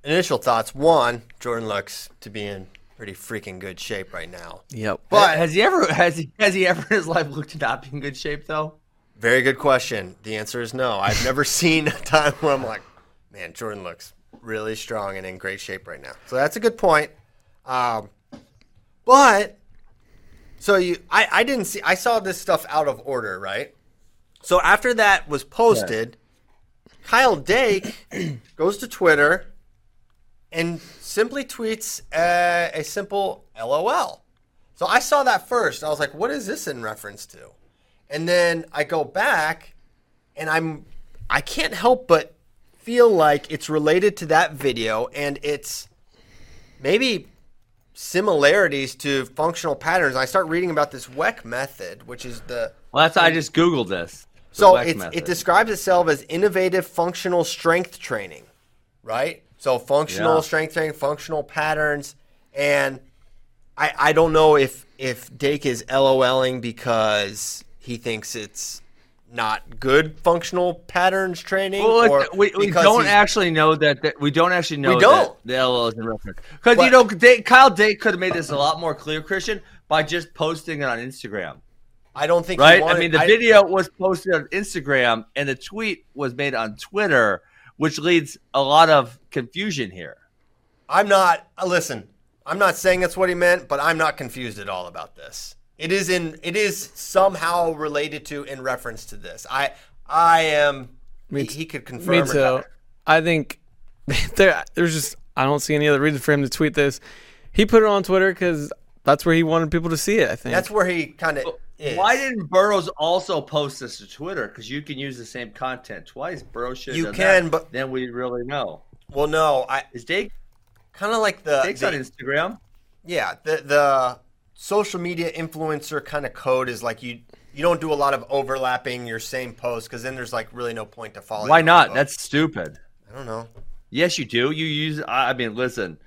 initial thoughts. One, Jordan looks to be in pretty freaking good shape right now. Yep. But has he ever has he has he ever in his life looked to not be in good shape though? Very good question. The answer is no. I've never seen a time where I'm like, man, Jordan looks really strong and in great shape right now. So that's a good point. Um, but so you, I, I didn't see. I saw this stuff out of order, right? So after that was posted, Kyle Dake goes to Twitter and simply tweets a, a simple LOL. So I saw that first. I was like, what is this in reference to? And then I go back and I'm I can't help but feel like it's related to that video and it's maybe similarities to functional patterns. I start reading about this WECK method, which is the Well, that's I just googled this. So it's, it describes itself as innovative functional strength training, right? So functional Yeah. strength training, functional patterns, and I I don't know if if Dake is LOLing because he thinks it's not good functional patterns training, Well, or we, we don't actually know that, that we don't actually know We don't. the LL is in reference because you know Dake, Kyle Dake could have made this a lot more clear, Christian, by just posting it on Instagram. I don't think he right. wanted- I mean, the I- video was posted on Instagram and the tweet was made on Twitter, which leads a lot of confusion here. I'm not. uh, Listen, I'm not saying that's what he meant, but I'm not confused at all about this. It is in. It is somehow related to in reference to this. I. I am. Me he, t- he could confirm. Me too. not. I think there, there's just I don't see any other reason for him to tweet this. He put it on Twitter because that's where he wanted people to see it. I think That's where he kind of is. Why didn't Burroughs also post this to Twitter? Because you can use the same content twice. Burroughs should. You can, that. but- then we really know. Well, no. I Is Dake kind of like the. Dake's the on Instagram? Yeah, the the social media influencer kind of code is like you you don't do a lot of overlapping your same post because then there's like really no point to follow. Why not? That's stupid. I don't know. Yes, you do. You use. I mean, listen.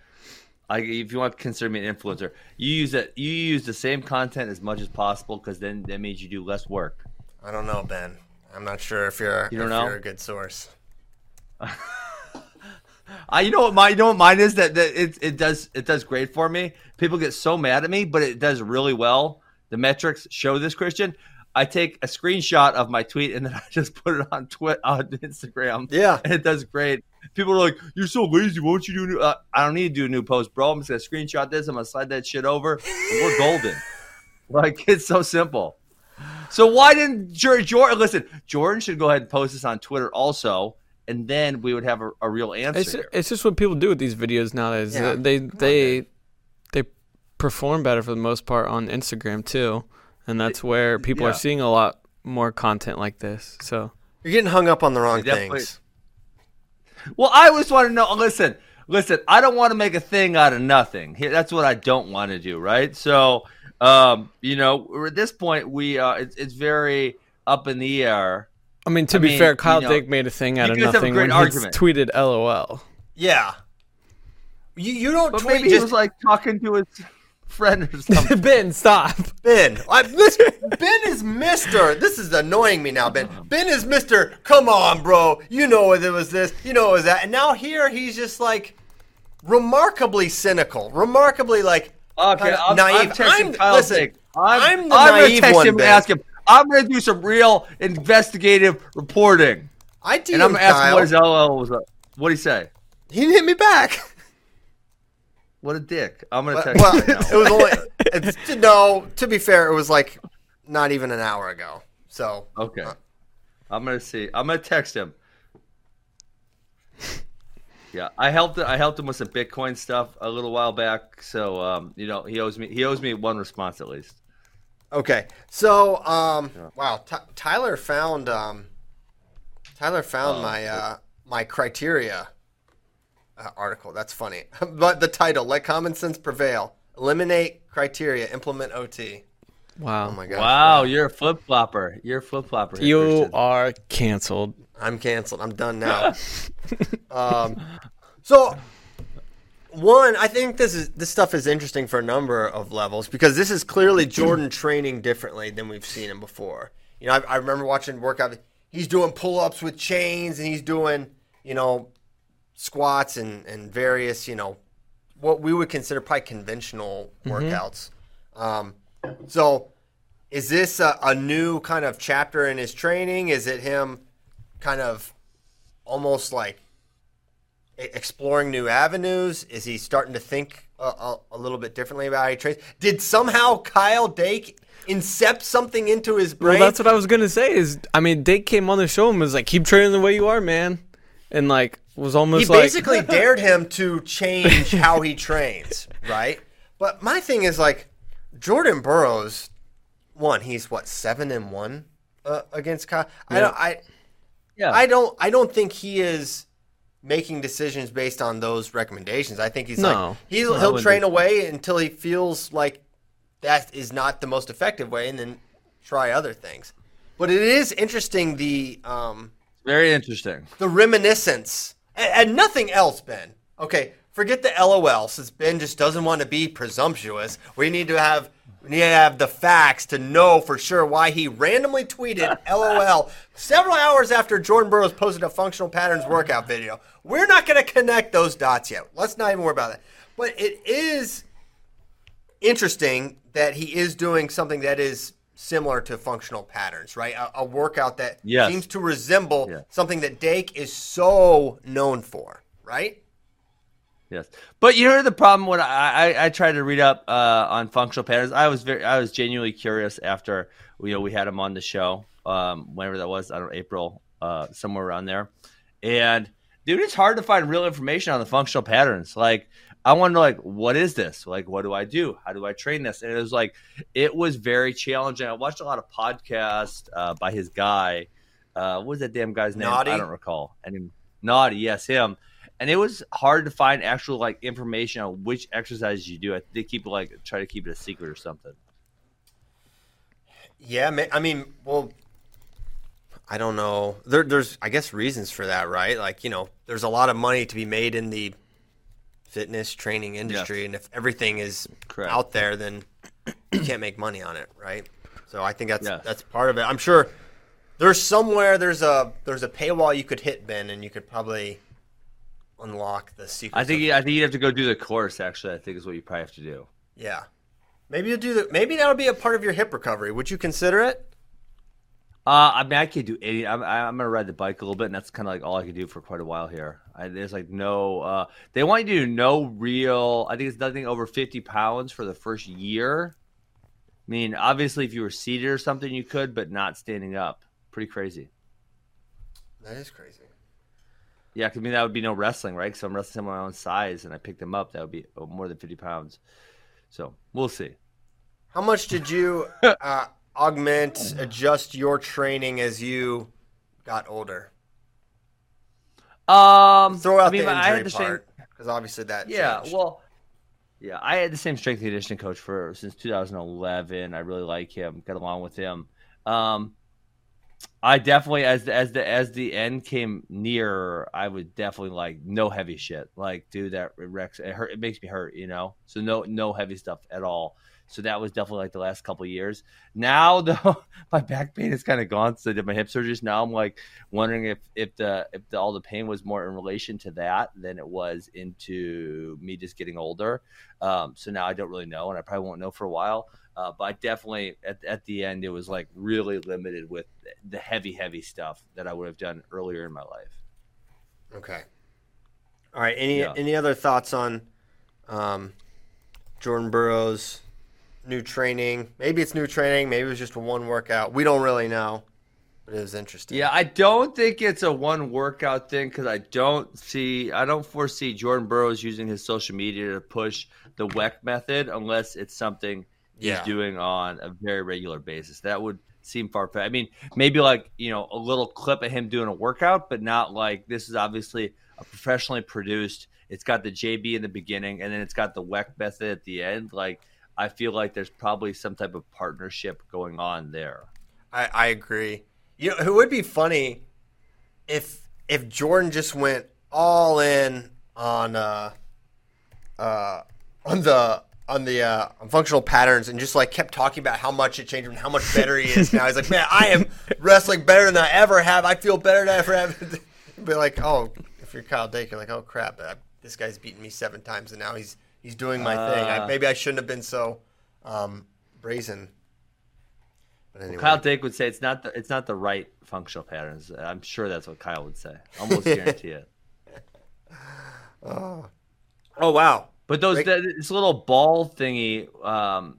I, if you want to consider me an influencer, you use it. You use the same content as much as possible because then that means you do less work. I don't know, Ben. I'm not sure if you're You don't know? you're a good source. I, you know what my, you know what mine is that, that it, it does, it does great for me. People get so mad at me, but it does really well. The metrics show this, Christian. I take a screenshot of my tweet and then I just put it on Twitter, on Instagram. Yeah, and it does great. People are like, "You're so lazy. Why don't you do?" A new? Uh, I don't need to do a new post, bro. I'm just gonna screenshot this. I'm gonna slide that shit over, and we're golden. like it's so simple. So why didn't Jordan? Listen, Jordan should go ahead and post this on Twitter also, and then we would have a, a real answer. it's here. it's just what people do with these videos nowadays. Yeah. They they they perform better for the most part on Instagram too, and that's where people yeah. are seeing a lot more content like this. So You're getting hung up on the wrong Definitely. things. Well, I always want to know. Listen, listen. I don't want to make a thing out of nothing. That's what I don't want to do. Right. So, um, you know, at this point, we uh, it's it's very up in the air. I mean, to I be mean, fair, Kyle you know, Dake made a thing out of guys have a nothing when argument. he tweeted "LOL." Yeah. You you don't But tweet maybe just he was like talking to his friend or something. ben, stop. Ben. I, listen, ben is Mister. This is annoying me now, Ben. Ben is Mister. Come on, bro. You know it was this. You know it was that. And now here he's just like remarkably cynical, remarkably like Okay, kinda I'm, naive. I'm texting I'm- Kyle listen, I'm, I'm the I'm gonna text one, him and ask him. I'm gonna do some real investigative reporting. I did, and I'm DM'd gonna ask him what his LL was. What would he say? He didn't hit me back. What a dick! I'm gonna text well, him now. it was only no. To be fair, it was like not even an hour ago. So Okay. I'm gonna see. I'm gonna text him. Yeah, I helped. I helped him with some Bitcoin stuff a little while back. So, um, you know, he owes me. He owes me one response at least. Okay, so um, wow, Ty Tyler found um, Tyler found Oh, my uh, my criteria uh, article. That's funny, but the title: "Let Common Sense Prevail: Eliminate Criteria, Implement OT." Wow. Oh my gosh! Wow, you're a flip flopper. You're a flip flopper. You Christian. are canceled. I'm canceled. I'm done now. um, so one, I think this is this stuff is interesting for a number of levels because this is clearly Jordan training differently than we've seen him before. You know, I, I remember watching workout. He's doing pull-ups with chains, and he's doing you know, squats and, and various, you know, what we would consider probably conventional Mhm. workouts. Um, so is this a, a new kind of chapter in his training? Is it him kind of almost like exploring new avenues? Is he starting to think a, a, a little bit differently about how he trains? Did somehow Kyle Dake incept something into his brain? Well, that's what I was gonna say. Is I mean, Dake came on the show and was like, "Keep training the way you are, man," and like was almost like. he like basically dared him to change how he trains, right? But my thing is like Jordan Burroughs. One, he's what seven and one uh, against Kyle. I Yeah. don't. I Yeah. I don't. I don't think he is making decisions based on those recommendations. I think he's No. like he's, No, he'll train do- away until he feels like that is not the most effective way, and then try other things. But it is interesting the um, Very interesting. the reminiscence and, and nothing else, Ben. Okay, forget the LOL since Ben just doesn't want to be presumptuous. We need to have we need to have the facts to know for sure why he randomly tweeted LOL several hours after Jordan Burroughs posted a functional patterns workout video. We're not going to connect those dots yet. Let's not even worry about that. But it is interesting that he is doing something that is similar to functional patterns, right? A, a workout that Yes. seems to resemble something that Dake is so known for, right? Yes, but you know the problem when I, I, I tried to read up uh, on functional patterns. I was very I was genuinely curious after you know we had him on the show, um, whenever that was. I don't know April, uh, somewhere around there. And dude, it's hard to find real information on the functional patterns. Like I want to like what is this? Like what do I do? How do I train this? And it was like it was very challenging. I watched a lot of podcasts uh, by his guy. Uh, what was that damn guy's name? Naudi? I don't recall. And Naudi, yes, him and it was hard to find actual like information on which exercises you do. I think they keep like try to keep it a secret or something. Yeah, I mean, well, I don't know. There, there's, I guess, reasons for that, right? Like, you know, there's a lot of money to be made in the fitness training industry, and if everything is Correct. out there, then you can't make money on it, right? So I think that's that's part of it. I'm sure there's somewhere there's a there's a paywall you could hit, Ben, and you could probably unlock the secret. I think you, I think you have to go do the course. Actually, I think is what you probably have to do. yeah. Maybe you'll do the. Maybe that'll be a part of your hip recovery. Would you consider it? Uh, I mean, I could do any. I'm, I'm gonna ride the bike a little bit, and that's kind of like all I could do for quite a while here. I, there's like no. Uh, they want you to do no real. I think it's nothing over 50 pounds for the first year. I mean, obviously, if you were seated or something, you could, but not standing up. Pretty crazy. That is crazy. Yeah, cause, I mean that would be no wrestling, right? Because I'm wrestling someone my own size, and I picked them up. That would be oh, more than 50 pounds. So we'll see. How much did you uh, augment, adjust your training as you got older? Um, Throw out I mean, the I had injury the same- part because obviously that. Yeah, changed. well, yeah, I had the same strength and conditioning coach for since 2011. I really like him, get along with him. Um, I definitely, as the, as the as the end came near, I would definitely like no heavy shit. Like, dude, that it wrecks. It hurt. It makes me hurt. You know. So no no heavy stuff at all. So that was definitely like the last couple of years. Now though, my back pain is kind of gone. So I did my hip surgeries. Now I'm like wondering if if the if the, all the pain was more in relation to that than it was into me just getting older. Um, so now I don't really know, and I probably won't know for a while. Uh, but I definitely at at the end it was like really limited with the heavy heavy stuff that I would have done earlier in my life. Okay. All right. Any Yeah. any other thoughts on um, Jordan Burroughs' new training? Maybe it's new training. Maybe it was just a one workout. We don't really know, but it was interesting. Yeah, I don't think it's a one workout thing because I don't see, I don't foresee Jordan Burroughs using his social media to push the WECK method unless it's something he's doing on a very regular basis. That would seem far fetched. I mean, maybe like you know a little clip of him doing a workout, but not like this is obviously a professionally produced. It's got the JB in the beginning, and then it's got the WECK method at the end. Like I feel like there's probably some type of partnership going on there. I, I agree. You know, it would be funny if if Jordan just went all in on uh uh on the on the uh on functional patterns and just like kept talking about how much it changed and how much better he is now. He's like, man, I am wrestling better than I ever have. I feel better than I ever have. be like, oh, if you're Kyle Dake, you're like, oh crap, uh, this guy's beaten me seven times, and now he's he's doing my thing. I, Uh. maybe I shouldn't have been so um, brazen. But anyway, Kyle Dake would say it's not the it's not the right functional patterns. I'm sure that's what Kyle would say. Almost guarantee it. oh. oh wow! But those this little ball thingy, um,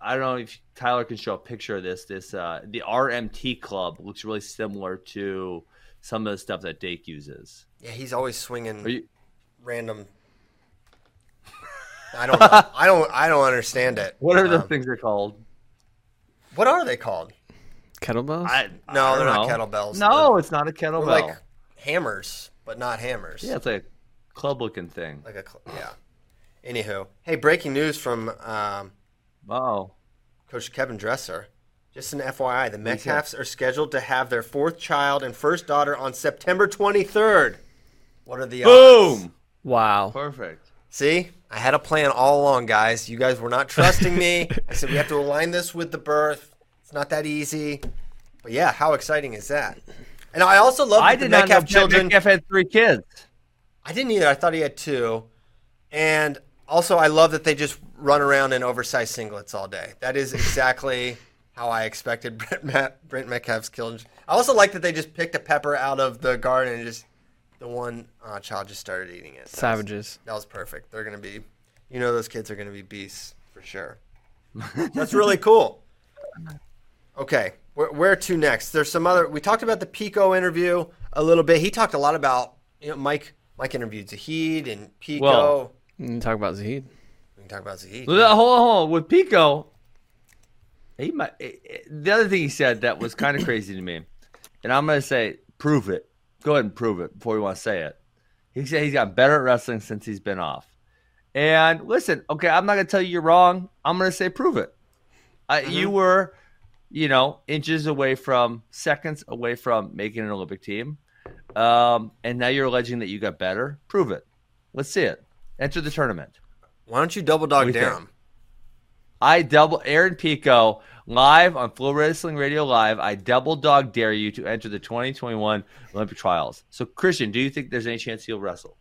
I don't know if Tyler can show a picture of this. This uh, the RMT club looks really similar to some of the stuff that Dake uses. Yeah, he's always swinging you- random. I don't. know. I don't. I don't understand it. What are the Um, things they're called? What are they called? Kettlebells? I, No, I they're don't not know. kettlebells. No, it's not a kettlebell. like hammers, but not hammers. yeah, it's like a club looking thing. Like a cl- yeah. Anywho, hey, breaking news from um, oh, Coach Kevin Dresser. Just an FYI, the What'd he say? Metcalfs are scheduled to have their fourth child and first daughter on September 23rd. What are the odds? Boom. Wow. Perfect. See, I had a plan all along, guys. You guys were not trusting me. I said we have to align this with the birth. It's not that easy. But yeah, how exciting is that? And I also love I did not know children. Metcalf had three kids. I didn't either. I thought he had two. And also, I love that they just run around in oversized singlets all day. That is exactly how I expected Brent, Met, Brent Metcalf's children. I also like that they just picked a pepper out of the garden and just the one uh, child just started eating it. That was- Savages. that was perfect. They're gonna be, you know, those kids are gonna be beasts for sure. That's really cool. Okay, where, where to next? There's some other. We talked about the Pico interview a little bit. He talked a lot about you know Mike. Mike interviewed Zahid and Pico. Well- You can talk about Zahid. we can talk about Zahid. Well, hold on, hold on. With Pico, he might. eh, eh, The other thing he said that was kind of crazy to me, and I'm going to say, prove it. Go ahead and prove it before you want to say it. He said he's gotten better at wrestling since he's been off. And listen, okay, I'm not going to tell you you're wrong. I'm going to say prove it. Uh, You were, you know, inches away from, seconds away from making an Olympic team. Um, and now you're alleging that you got better. Prove it. Let's see it. Enter the tournament. Why don't you double dog do you dare think? him? I double Aaron Pico live on FloWrestling Radio Live. I double dog dare you to enter the 2021 Olympic trials. So, Christian, do you think there's any chance he'll wrestle?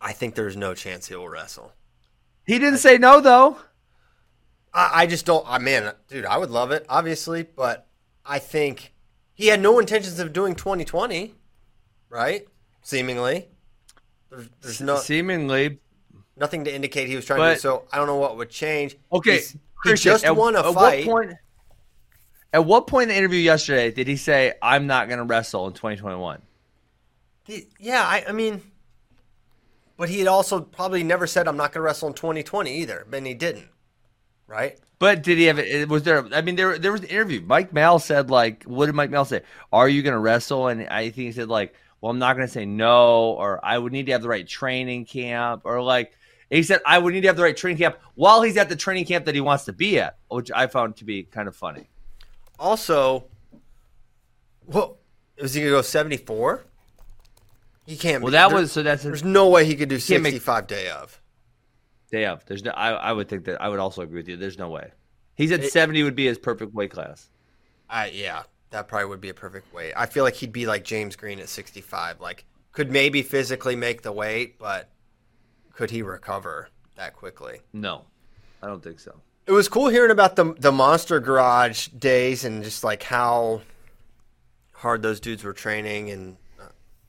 I think there's no chance he will wrestle. He didn't say no, though. I, I just don't. I mean, dude, I would love it, obviously, but I think he had no intentions of doing 2020, right? Seemingly, there's, there's no Seemingly, nothing to indicate he was trying to. Do So I don't know what would change. okay. He's- he just at, won a at fight. What point, at what point in the interview yesterday did he say, "I'm not going to wrestle in 2021"? Yeah, I, I mean, but he had also probably never said I'm not going to wrestle in 2020 either. And he didn't, right? But did he have it? Was there? I mean, there there was an interview. Mike Mal said like, what did Mike Mal say? Are you going to wrestle? And I think he said like, well, I'm not going to say no, or I would need to have the right training camp, or like he said I would need to have the right training camp while he's at the training camp that he wants to be at, which I found to be kind of funny. Also, well, was he going to go 74? He can't. Well, that there- was so. That's There's no way he could do can't make- 65 day of. day of. There's no. I, I would think that I would also agree with you. There's no way. He said It- 70 would be his perfect weight class. I yeah, that probably would be a perfect weight. I feel like he'd be like James Green at 65. Like, could maybe physically make the weight, but could he recover that quickly? No, I don't think so. It was cool hearing about the the Monster Garage days and just like how hard those dudes were training and uh,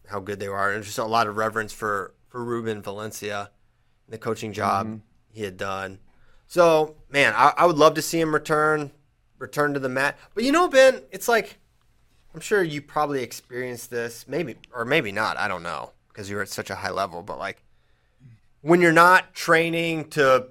how good they were, and just a lot of reverence for for Ruben Valencia, and the coaching job Mhm. he had done. So man, I, I would love to see him return return to the mat. But you know, Ben, it's like I'm sure you probably experienced this, maybe or maybe not. I don't know because you're at such a high level. But like when you're not training to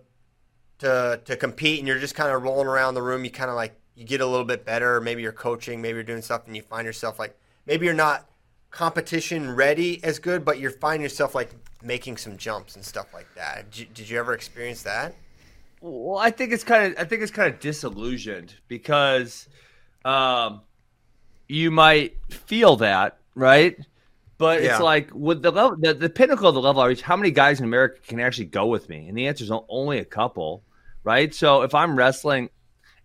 to to compete and you're just kind of rolling around the room, you kind of like you get a little bit better. Maybe you're coaching, maybe you're doing stuff, and you find yourself like maybe you're not competition ready as good, but you find yourself like making some jumps and stuff like that. Did you, did you ever experience that? Well, I think it's kind of I think it's kind of disillusioned because um, you might feel that, right? But Yeah. it's like with the level, the, the pinnacle of the level I reach. How many guys in America can actually go with me? And the answer is only a couple, right? So if I'm wrestling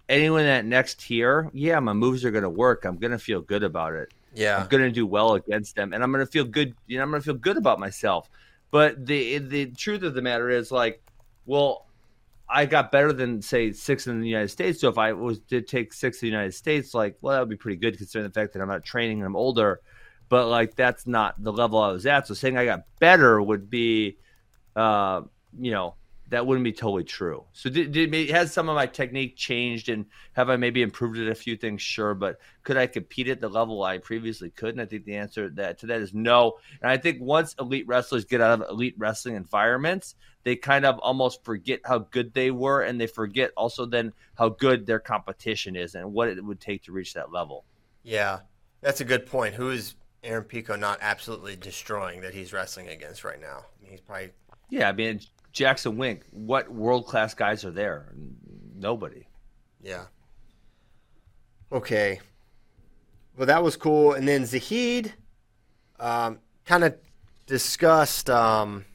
anyone that next tier, yeah, my moves are going to work. I'm going to feel good about it. Yeah, I'm going to do well against them, and I'm going to feel good. You know, I'm going to feel good about myself. But the the truth of the matter is, like, well, I got better than say six in the United States. So if I was did take six in the United States, like, well, that would be pretty good considering the fact that I'm not training and I'm older. But like, that's not the level I was at. So saying I got better would be, uh, you know, that wouldn't be totally true. So did, did has some of my technique changed and have I maybe improved it a few things? Sure, but could I compete at the level I previously could? And I think the answer that to that is no. And I think once elite wrestlers get out of elite wrestling environments, they kind of almost forget how good they were, and they forget also then how good their competition is and what it would take to reach that level. Yeah, that's a good point. Who is Aaron Pico not absolutely destroying that he's wrestling against right now? I mean, he's probably yeah. I mean, Jackson Wink, what world class guys are there? Nobody. Yeah. Okay. Well, that was cool. And then Zahid um, kind of discussed, um,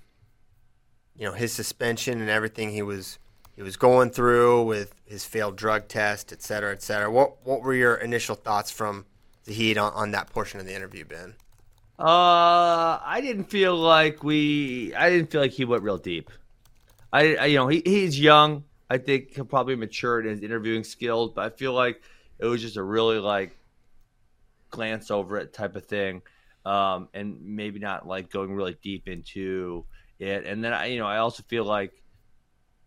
you know, his suspension and everything he was he was going through with his failed drug test, et cetera, et cetera. What what were your initial thoughts from Zahid on, on that portion of the interview, Ben? Uh, I didn't feel like we. I didn't feel like he went real deep. I, I, you know, he, he's young. I think he'll probably mature in his interviewing skills, but I feel like it was just a really like glance over it type of thing, um, and maybe not like going really deep into it. And then I, you know, I also feel like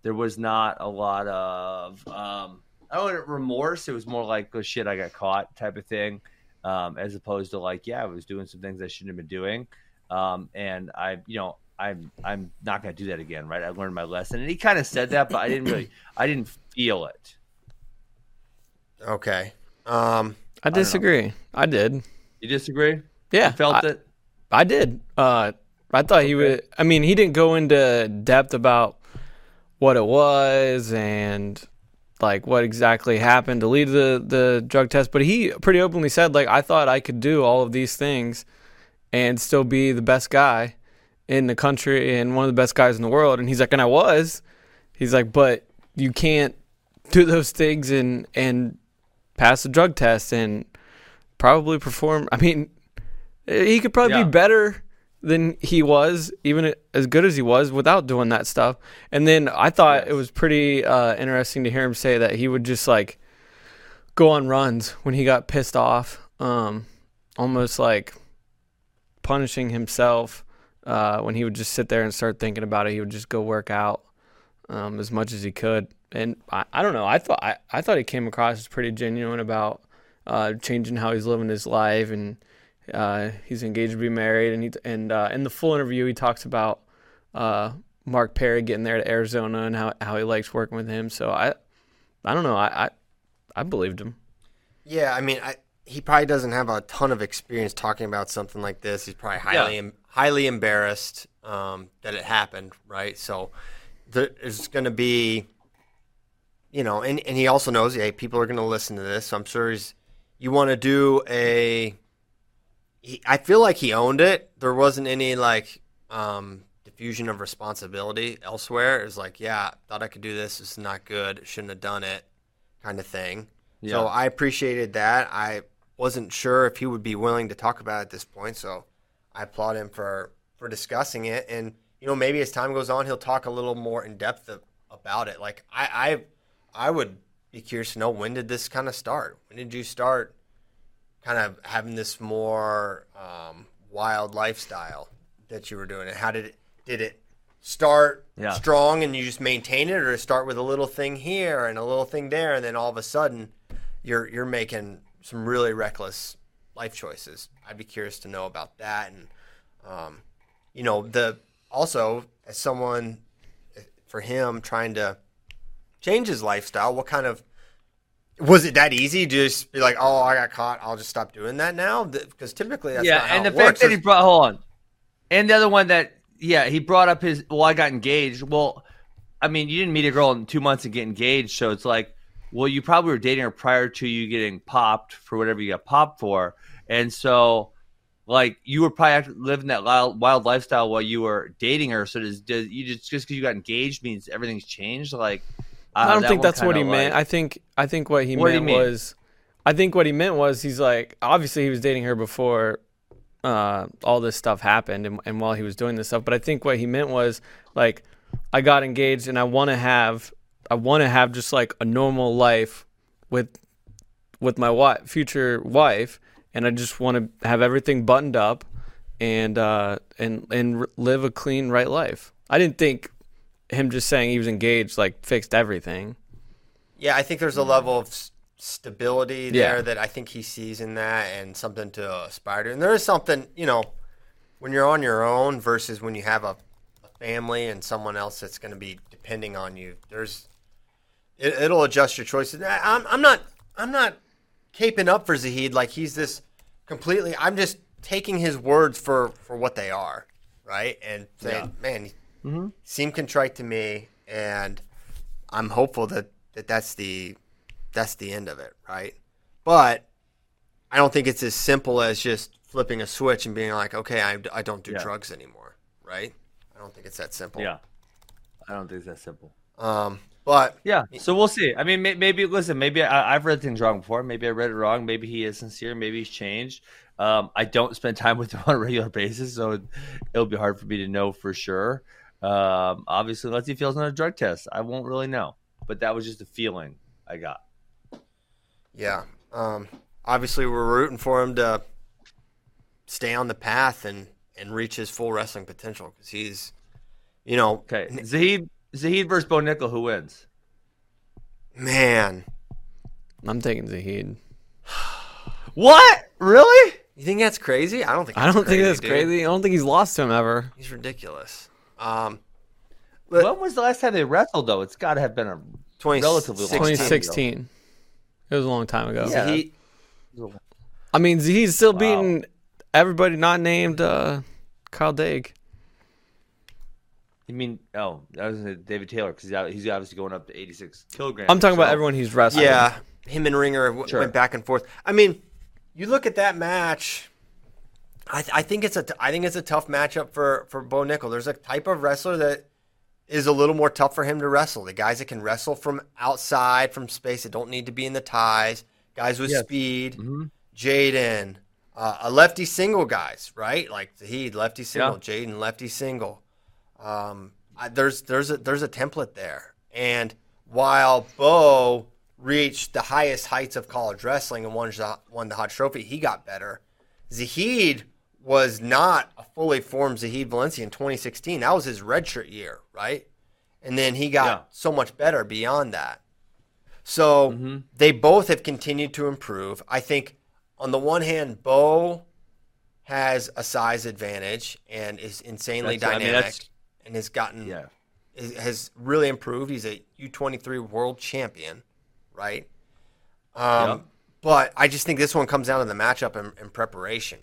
there was not a lot of um, I don't know remorse. It was more like, oh shit, I got caught type of thing, um, as opposed to like, yeah, I was doing some things I shouldn't have been doing. Um, and I, you know, I'm I'm not going to do that again, right? I learned my lesson, and he kind of said that, but I didn't really, I didn't feel it. Okay, um, I disagree. I, I did. You disagree? Yeah, you felt I, it. I did. Uh, I thought he would. I mean, he didn't go into depth about what it was and like what exactly happened to lead the the drug test, but he pretty openly said like I thought I could do all of these things and still be the best guy in the country and one of the best guys in the world. And he's like, and I was. He's like, but you can't do those things and and pass the drug test and probably perform. I mean, he could probably yeah. be better than he was, even as good as he was, without doing that stuff. And then I thought it was pretty uh, interesting to hear him say that he would just like go on runs when he got pissed off, um, almost like punishing himself uh, when he would just sit there and start thinking about it, he would just go work out um, as much as he could. And I, I don't know. I thought I, I thought he came across as pretty genuine about uh, changing how he's living his life, and uh, he's engaged to be married. And he and uh, in the full interview, he talks about uh, Mark Perry getting there to Arizona and how, how he likes working with him. So I I don't know. I I, I believed him. Yeah, I mean, I, he probably doesn't have a ton of experience talking about something like this. He's probably highly yeah highly embarrassed um, that it happened, right? So there's going to be, you know, and, and he also knows, hey, people are going to listen to this. So I'm sure he's, you want to do a, he, I feel like he owned it. There wasn't any like um, diffusion of responsibility elsewhere. It was like, yeah, thought I could do this. It's not good. Shouldn't have done it, kind of thing. Yeah. So I appreciated that. I wasn't sure if he would be willing to talk about it at this point. So I applaud him for for discussing it. And you know, maybe as time goes on, he'll talk a little more in depth of, about it. Like I, I, I would be curious to know when did this kind of start? When did you start kind of having this more um, wild lifestyle that you were doing? And how did it did it start yeah. strong and you just maintain it, or start with a little thing here and a little thing there, and then all of a sudden you're you're making some really reckless life choices. I'd be curious to know about that, and um, you know, the also as someone for him trying to change his lifestyle, what kind of was it that easy? to Just be like, oh, I got caught. I'll just stop doing that now. Because typically, that's yeah. and the fact that he brought hold on, and the other one that yeah, he brought up his. Well, I got engaged. Well, I mean, you didn't meet a girl in two months and get engaged, so it's like, well, you probably were dating her prior to you getting popped for whatever you got popped for. And so, like, you were probably living that wild, wild lifestyle while you were dating her. So does, does you just just because you got engaged means everything's changed? Like, uh, I don't think that's what he like, meant. I think I think what he what meant was I think what he meant was he's like obviously he was dating her before uh, all this stuff happened and, and while he was doing this stuff. But I think what he meant was like I got engaged and I want to have I want to have just like a normal life with with my wife, future wife, and I just want to have everything buttoned up and uh, and and live a clean, right life. I didn't think him just saying he was engaged like fixed everything. Yeah, I think there's a level of s- stability Yeah. there that I think he sees in that and something to aspire to. And there is something, you know, when you're on your own versus when you have a, a family and someone else that's going to be depending on you. There's it, it'll adjust your choices. I- I'm, I'm not I'm not caping up for Zahid like he's this completely. I'm just taking his words for for what they are, right? And saying, man, he Mm-hmm. seemed contrite to me, and I'm hopeful that, that that's the that's the end of it, right? But I don't think it's as simple as just flipping a switch and being like, okay, I, I don't do Yeah. drugs anymore, right? I don't think it's that simple. Yeah, I don't think it's that simple. Um, but Yeah, so we'll see. I mean, may, maybe listen. Maybe I, I've read things wrong before. Maybe I read it wrong. Maybe he is sincere. Maybe he's changed. Um, I don't spend time with him on a regular basis, so it, it'll be hard for me to know for sure. Um, obviously, unless he fails on a drug test, I won't really know. But that was just a feeling I got. Yeah. Um, obviously, we're rooting for him to stay on the path and, and reach his full wrestling potential because he's, you know, Okay, Zahid Zahid versus Bo Nickal, who wins? man. I'm taking Zahid. What? Really? You think that's crazy? I don't think. I don't that's think that's dude. crazy. I don't think he's lost to him ever. He's ridiculous. Um, when was the last time they wrestled? Though it's got to have been a 20 relatively long time ago. 2016. It was a long time ago. Yeah. Zahid, I mean, he's still Wow. beating everybody not named uh, Kyle Daigle. You mean oh, that was David Taylor because he's obviously going up to 86 kilograms. I'm talking about everyone he's wrestling. yeah, him and Ringer w- Sure. went back and forth. I mean, you look at that match. I, th- I think it's a t- I think it's a tough matchup for for Bo Nickal. There's a type of wrestler that is a little more tough for him to wrestle. The guys that can wrestle from outside, from space, that don't need to be in the ties. Guys with Yes. speed. Mhm. Jaden, uh, a lefty single guys, right? Like Zahid, lefty single. Jaden, lefty single. Um, I, there's there's a there's a template there, and while Bo reached the highest heights of college wrestling and won the, won the Hodge Trophy, he got better. Zahid was not a fully formed Zahid Valencia in 2016. That was his redshirt year, right? And then he got Yeah. so much better beyond that. So Mm-hmm. they both have continued to improve. I think on the one hand, Bo has a size advantage and is insanely That's- I mean, dynamic and has gotten Yeah. is- has really improved. He's a U23 world champion, right? Um, Yep. But I just think this one comes down to the matchup and, and preparation.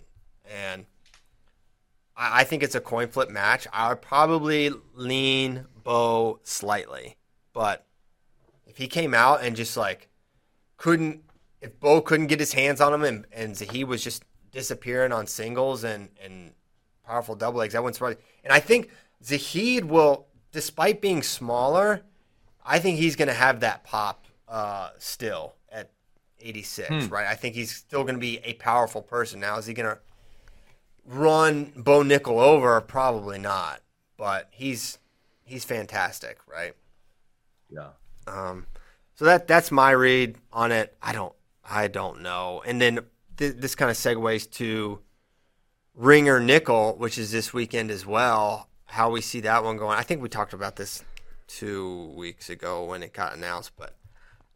And I, I think it's a coin flip match. I would probably lean Bo slightly. But if he came out and just like couldn't, if Bo couldn't get his hands on him and, and he was just disappearing on singles and, and powerful double legs, that wouldn't surprise. And I think Zahid will, despite being smaller, I think he's going to have that pop uh, still at 86, Hmm. right? I think he's still going to be a powerful person. Now, is he going to run Bo Nickal over? Probably not. But he's he's fantastic, right? Yeah. Um, so that that's my read on it. I don't I don't know. And then th- this kind of segues to Ringer Nickal, which is this weekend as well. How we see that one going? I think we talked about this two weeks ago when it got announced, but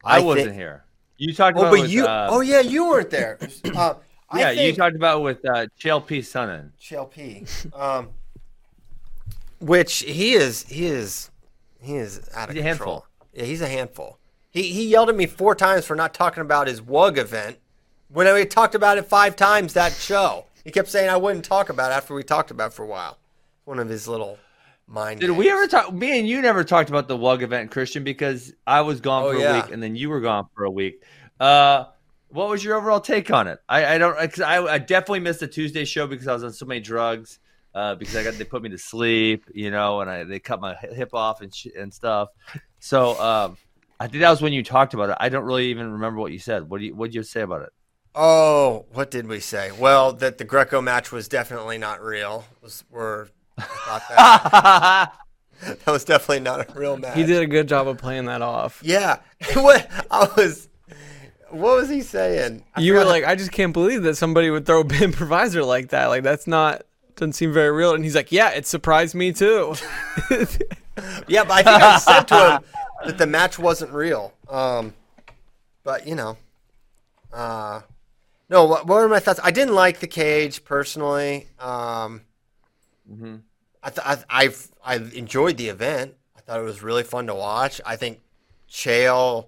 I, thi- wasn't here. You talked Oh, about but with, you. uh, oh yeah, you weren't there. Uh, I yeah, you talked about with uh, Chael P. Sonnen. CLP. Um, which he is, he is, he is out of He's a control. handful. Yeah, he's a handful. He he yelled at me four times for not talking about his WUG event when we talked about it five times that show. He kept saying I wouldn't talk about it after we talked about it for a while. One of his little mind. Did we ever talk? Me and you never talked about the WUG event, Christian, because I was gone Oh, for a yeah. week and then you were gone for a week. Uh, what was your overall take on it? I, I don't, cause I, I definitely missed the Tuesday show because I was on so many drugs. Uh, because I got they put me to sleep, you know, and I they cut my hip off and sh- and stuff. So um, I think that was when you talked about it. I don't really even remember what you said. What do you what did you say about it? Oh, what did we say? Well, that the Greco match was definitely not real. Was were that. that was definitely not a real match. He did a good job of playing that off. Yeah. what I was what was he saying? I you were like, I just can't believe that somebody would throw a improviser like that. Like that's not doesn't seem very real. And he's like, Yeah, it surprised me too. yeah, but I think I said to him that the match wasn't real. Um, but you know, uh, no. What, what were my thoughts? I didn't like the cage personally. Um, mm-hmm. I, th- I I've I enjoyed the event. I thought it was really fun to watch. I think Chael.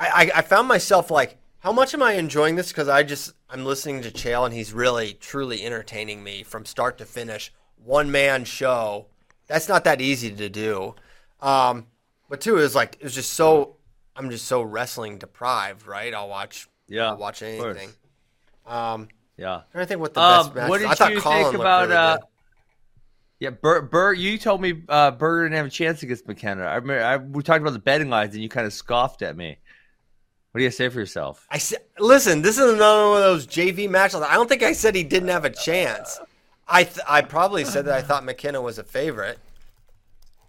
I, I, I found myself like, how much am I enjoying this? Because I just I'm listening to Chael and he's really truly entertaining me from start to finish. One man show. That's not that easy to do. Um, but two is like it was just so I'm just so wrestling deprived, right? I'll watch yeah, I'll watch anything. Um, yeah. To think what the best um, match. What did I thought you Colin think about? really uh, yeah, Bert, Bert, you told me uh, Berger didn't have a chance against McKenna. I remember I, we talked about the betting lines, and you kind of scoffed at me. What do you say for yourself? I said, listen, this is another one of those JV matches. I don't think I said he didn't have a chance. I th- I probably said that I thought McKenna was a favorite.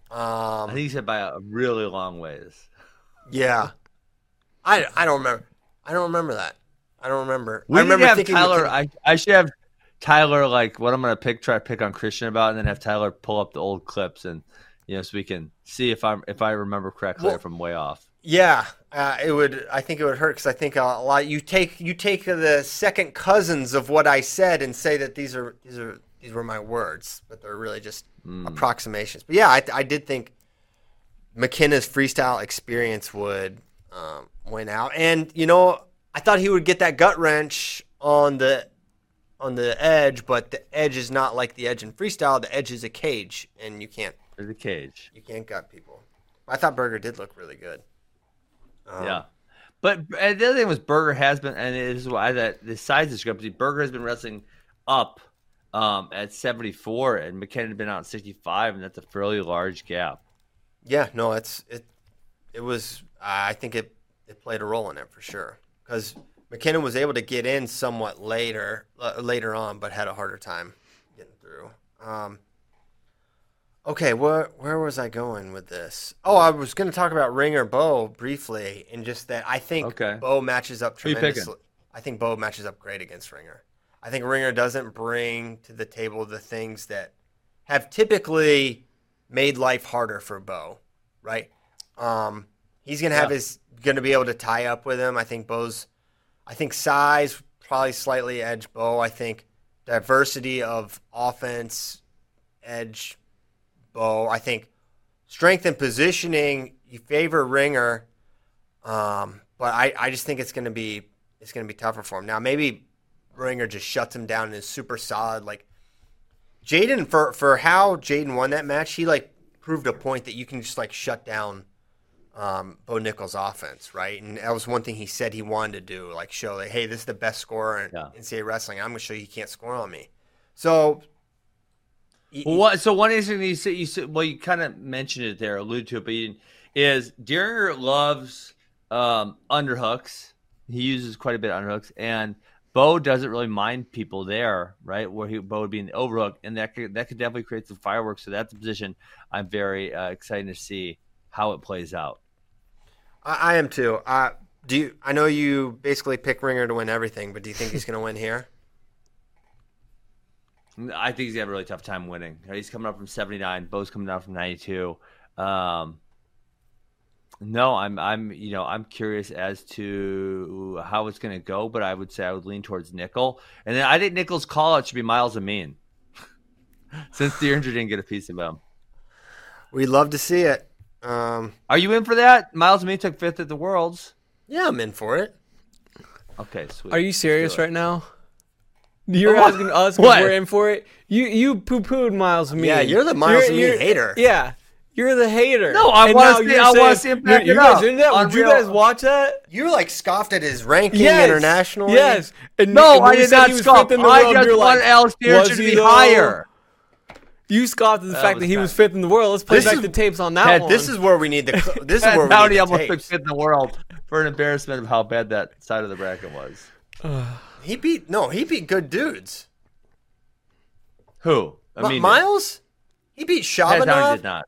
Um, I think he said by a really long ways. Yeah, I, I don't remember. I don't remember that. I don't remember. We I remember have Tyler. McKenna- I I should have Tyler like what I'm gonna pick, try to pick on Christian about, and then have Tyler pull up the old clips and you know so we can see if I'm if I remember correctly Well- or way off. Yeah, uh, it would. I think it would hurt because I think a lot. You take you take the second cousins of what I said and say that these are these are these were my words, but they're really just Hmm. approximations. But yeah, I, I did think McKenna's freestyle experience would um, win out, and you know I thought he would get that gut wrench on the on the edge, but the edge is not like the edge in freestyle. The edge is a cage, and you can't There's a cage. you can't gut people. I thought Berger did look really good. Um, yeah. But the other thing was Berger has been, and it is why that the size discrepancy. Berger has been wrestling up um, at 74, and McKenna had been out at 65, and that's a fairly large gap. Yeah, no, it's it. It was. I think it it played a role in it for sure because McKenna was able to get in somewhat later uh, later on, but had a harder time getting through. Um, okay, where where was I going with this? Oh, I was going to talk about Ringer Bo briefly, and just that I think Okay. Bo matches up Who you picking? tremendously. I think Bo matches up great against Ringer. I think Ringer doesn't bring to the table the things that have typically made life harder for Bo, right? Um, he's gonna have Yeah. his gonna be able to tie up with him. I think Bo's, I think size probably slightly edge Bo. I think diversity of offense edge Bo. I think strength and positioning you favor Ringer, um, but I, I just think it's gonna be it's gonna be tougher for him. Now maybe Ringer just shuts him down and is super solid. Like Jaden for for how Jaden won that match, he like proved a point that you can just like shut down um, Bo Nickal's offense, right? And that was one thing he said he wanted to do, like show like, hey, this is the best scorer in NCAA wrestling. I'm gonna show you he can't score on me. So Well, what, so one interesting thing you said, you said, well, you kind of mentioned it there, alluded to it, but you didn't, is Dieringer loves um, underhooks. He uses quite a bit of underhooks, and Bo doesn't really mind people there, right? Where he Bo would be in the overhook, and that could that could definitely create some fireworks. So that's the position I'm very uh, excited to see how it plays out. I, I am too. Uh, do you? I know you basically pick Ringer to win everything, but do you think he's gonna win here? I think he's gonna have a really tough time winning. He's coming up from 79. Bo's coming down from 92. Um, no, I'm I'm you know I'm curious as to how it's gonna go, but I would say I would lean towards Nickal, and then I think Nickal's call out should be Myles Amine, since Dieringer didn't get a piece of him. We'd love to see it. Um, Are you in for that? Myles Amine took fifth at the Worlds. Yeah, I'm in for it. Okay, sweet. Are you serious right now? You're What? asking us What? if we're in for it. You you poo pooed Myles Amine. Yeah, you're the Myles Amine hater. Yeah, you're the hater. No, I wanna see- I wanna see him back you it guys up did that? on Did you guys watch that? You like scoffed at his ranking Yes. internationally. Yes. And No, and I did not scoff. fifth in the I world, just you're want like, Alex to be though? higher. You scoffed at the That fact that he bad. was fifth in the world. Let's play This back is- the tapes on that Ted, one. this is where we need the. cl- This is where we need the almost took fifth in the world for an embarrassment of how bad that side of the bracket was. He beat no, he beat good dudes. Who? I mean, Myles, he beat Shabanov. Pat Downey Shabanov. did not.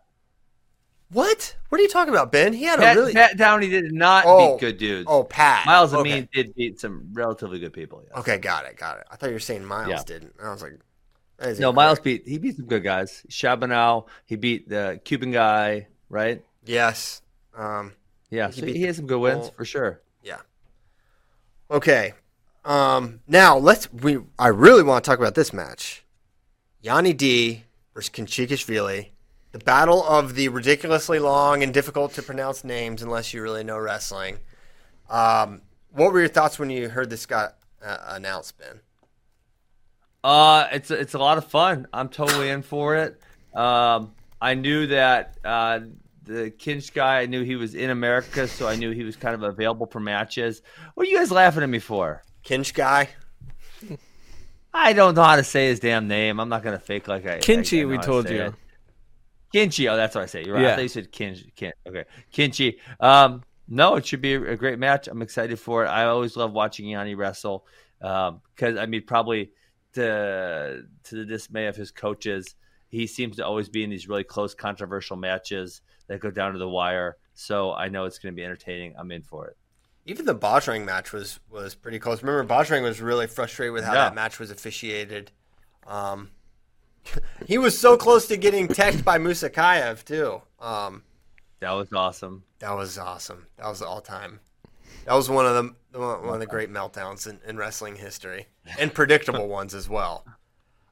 What? What are you talking about, Ben? He had Pat, a really. Pat Downey did not Oh. beat good dudes. Oh, Pat. Myles Okay. Amine did beat some relatively good people. Yes. Okay, got it, got it. I thought you were saying Myles Yeah. didn't. I was like, No, incorrect. Myles beat he beat some good guys. Shabanow, he beat the Cuban guy, right? Yes. Um, Yeah, He so he has some good wins for sure. yeah. Okay. Um, now let's. We. I really want to talk about this match. Yianni D versus Khinchegashvili. The battle of the ridiculously long and difficult to pronounce names, unless you really know wrestling. Um, what were your thoughts when you heard this got uh, announced, Ben? Uh, it's it's a lot of fun. I'm totally in for it. Um, I knew that uh, the Kinch guy. I knew he was in America, so I knew he was kind of available for matches. What are you guys laughing at me for? Kinch guy. I don't know how to say his damn name. I'm not gonna fake like I. Kinchy, I- I we how to told you. it. Kinchy. Oh, that's what I say. You're right. I Yeah. thought you said Kinch. Kin, okay, Kinchy. Um, no, it should be a great match. I'm excited for it. I always love watching Yianni wrestle because I mean, probably to to the dismay of his coaches, he seems to always be in these really close, controversial matches that go down to the wire. So I know it's going to be entertaining. I'm in for it. Even the Bajrang match was was pretty close. Remember, Bajrang was really frustrated with how Yeah. that match was officiated. Um, he was so close to getting teched by Musakayev too. Um, That was awesome. that was awesome. That was all time. That was one of the one of the great meltdowns in, in wrestling history, and predictable ones as well.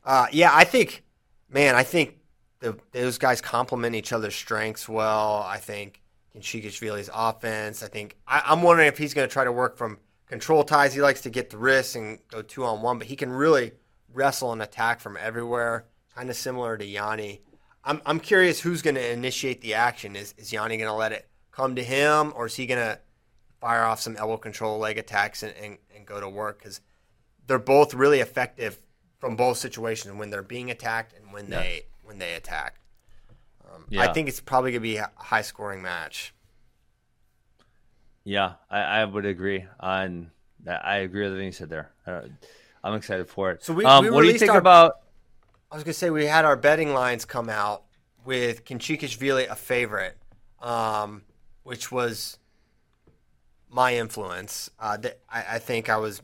Uh, yeah, I think, man, I think the, those guys complement each other's strengths well. I think Khinchegashvili's offense. I think I, I'm wondering if he's going to try to work from control ties. He likes to get the wrists and go two on one, but he can really wrestle and attack from everywhere. Kind of similar to Yianni. I'm I'm curious who's going to initiate the action. Is is Yianni going to let it come to him, or is he going to fire off some elbow control, leg attacks, and, and, and go to work? Because they're both really effective from both situations when they're being attacked and when they when they attack. Um, I think it's probably going to be a high scoring match. Yeah, I, I would agree on that. I agree with everything you said there. Uh, I'm excited for it. So we- um, we what do you think our- about? I was gonna say we had our betting lines come out with Khinchegashvili a favorite, um, which was my influence. Uh, th- I, I think I was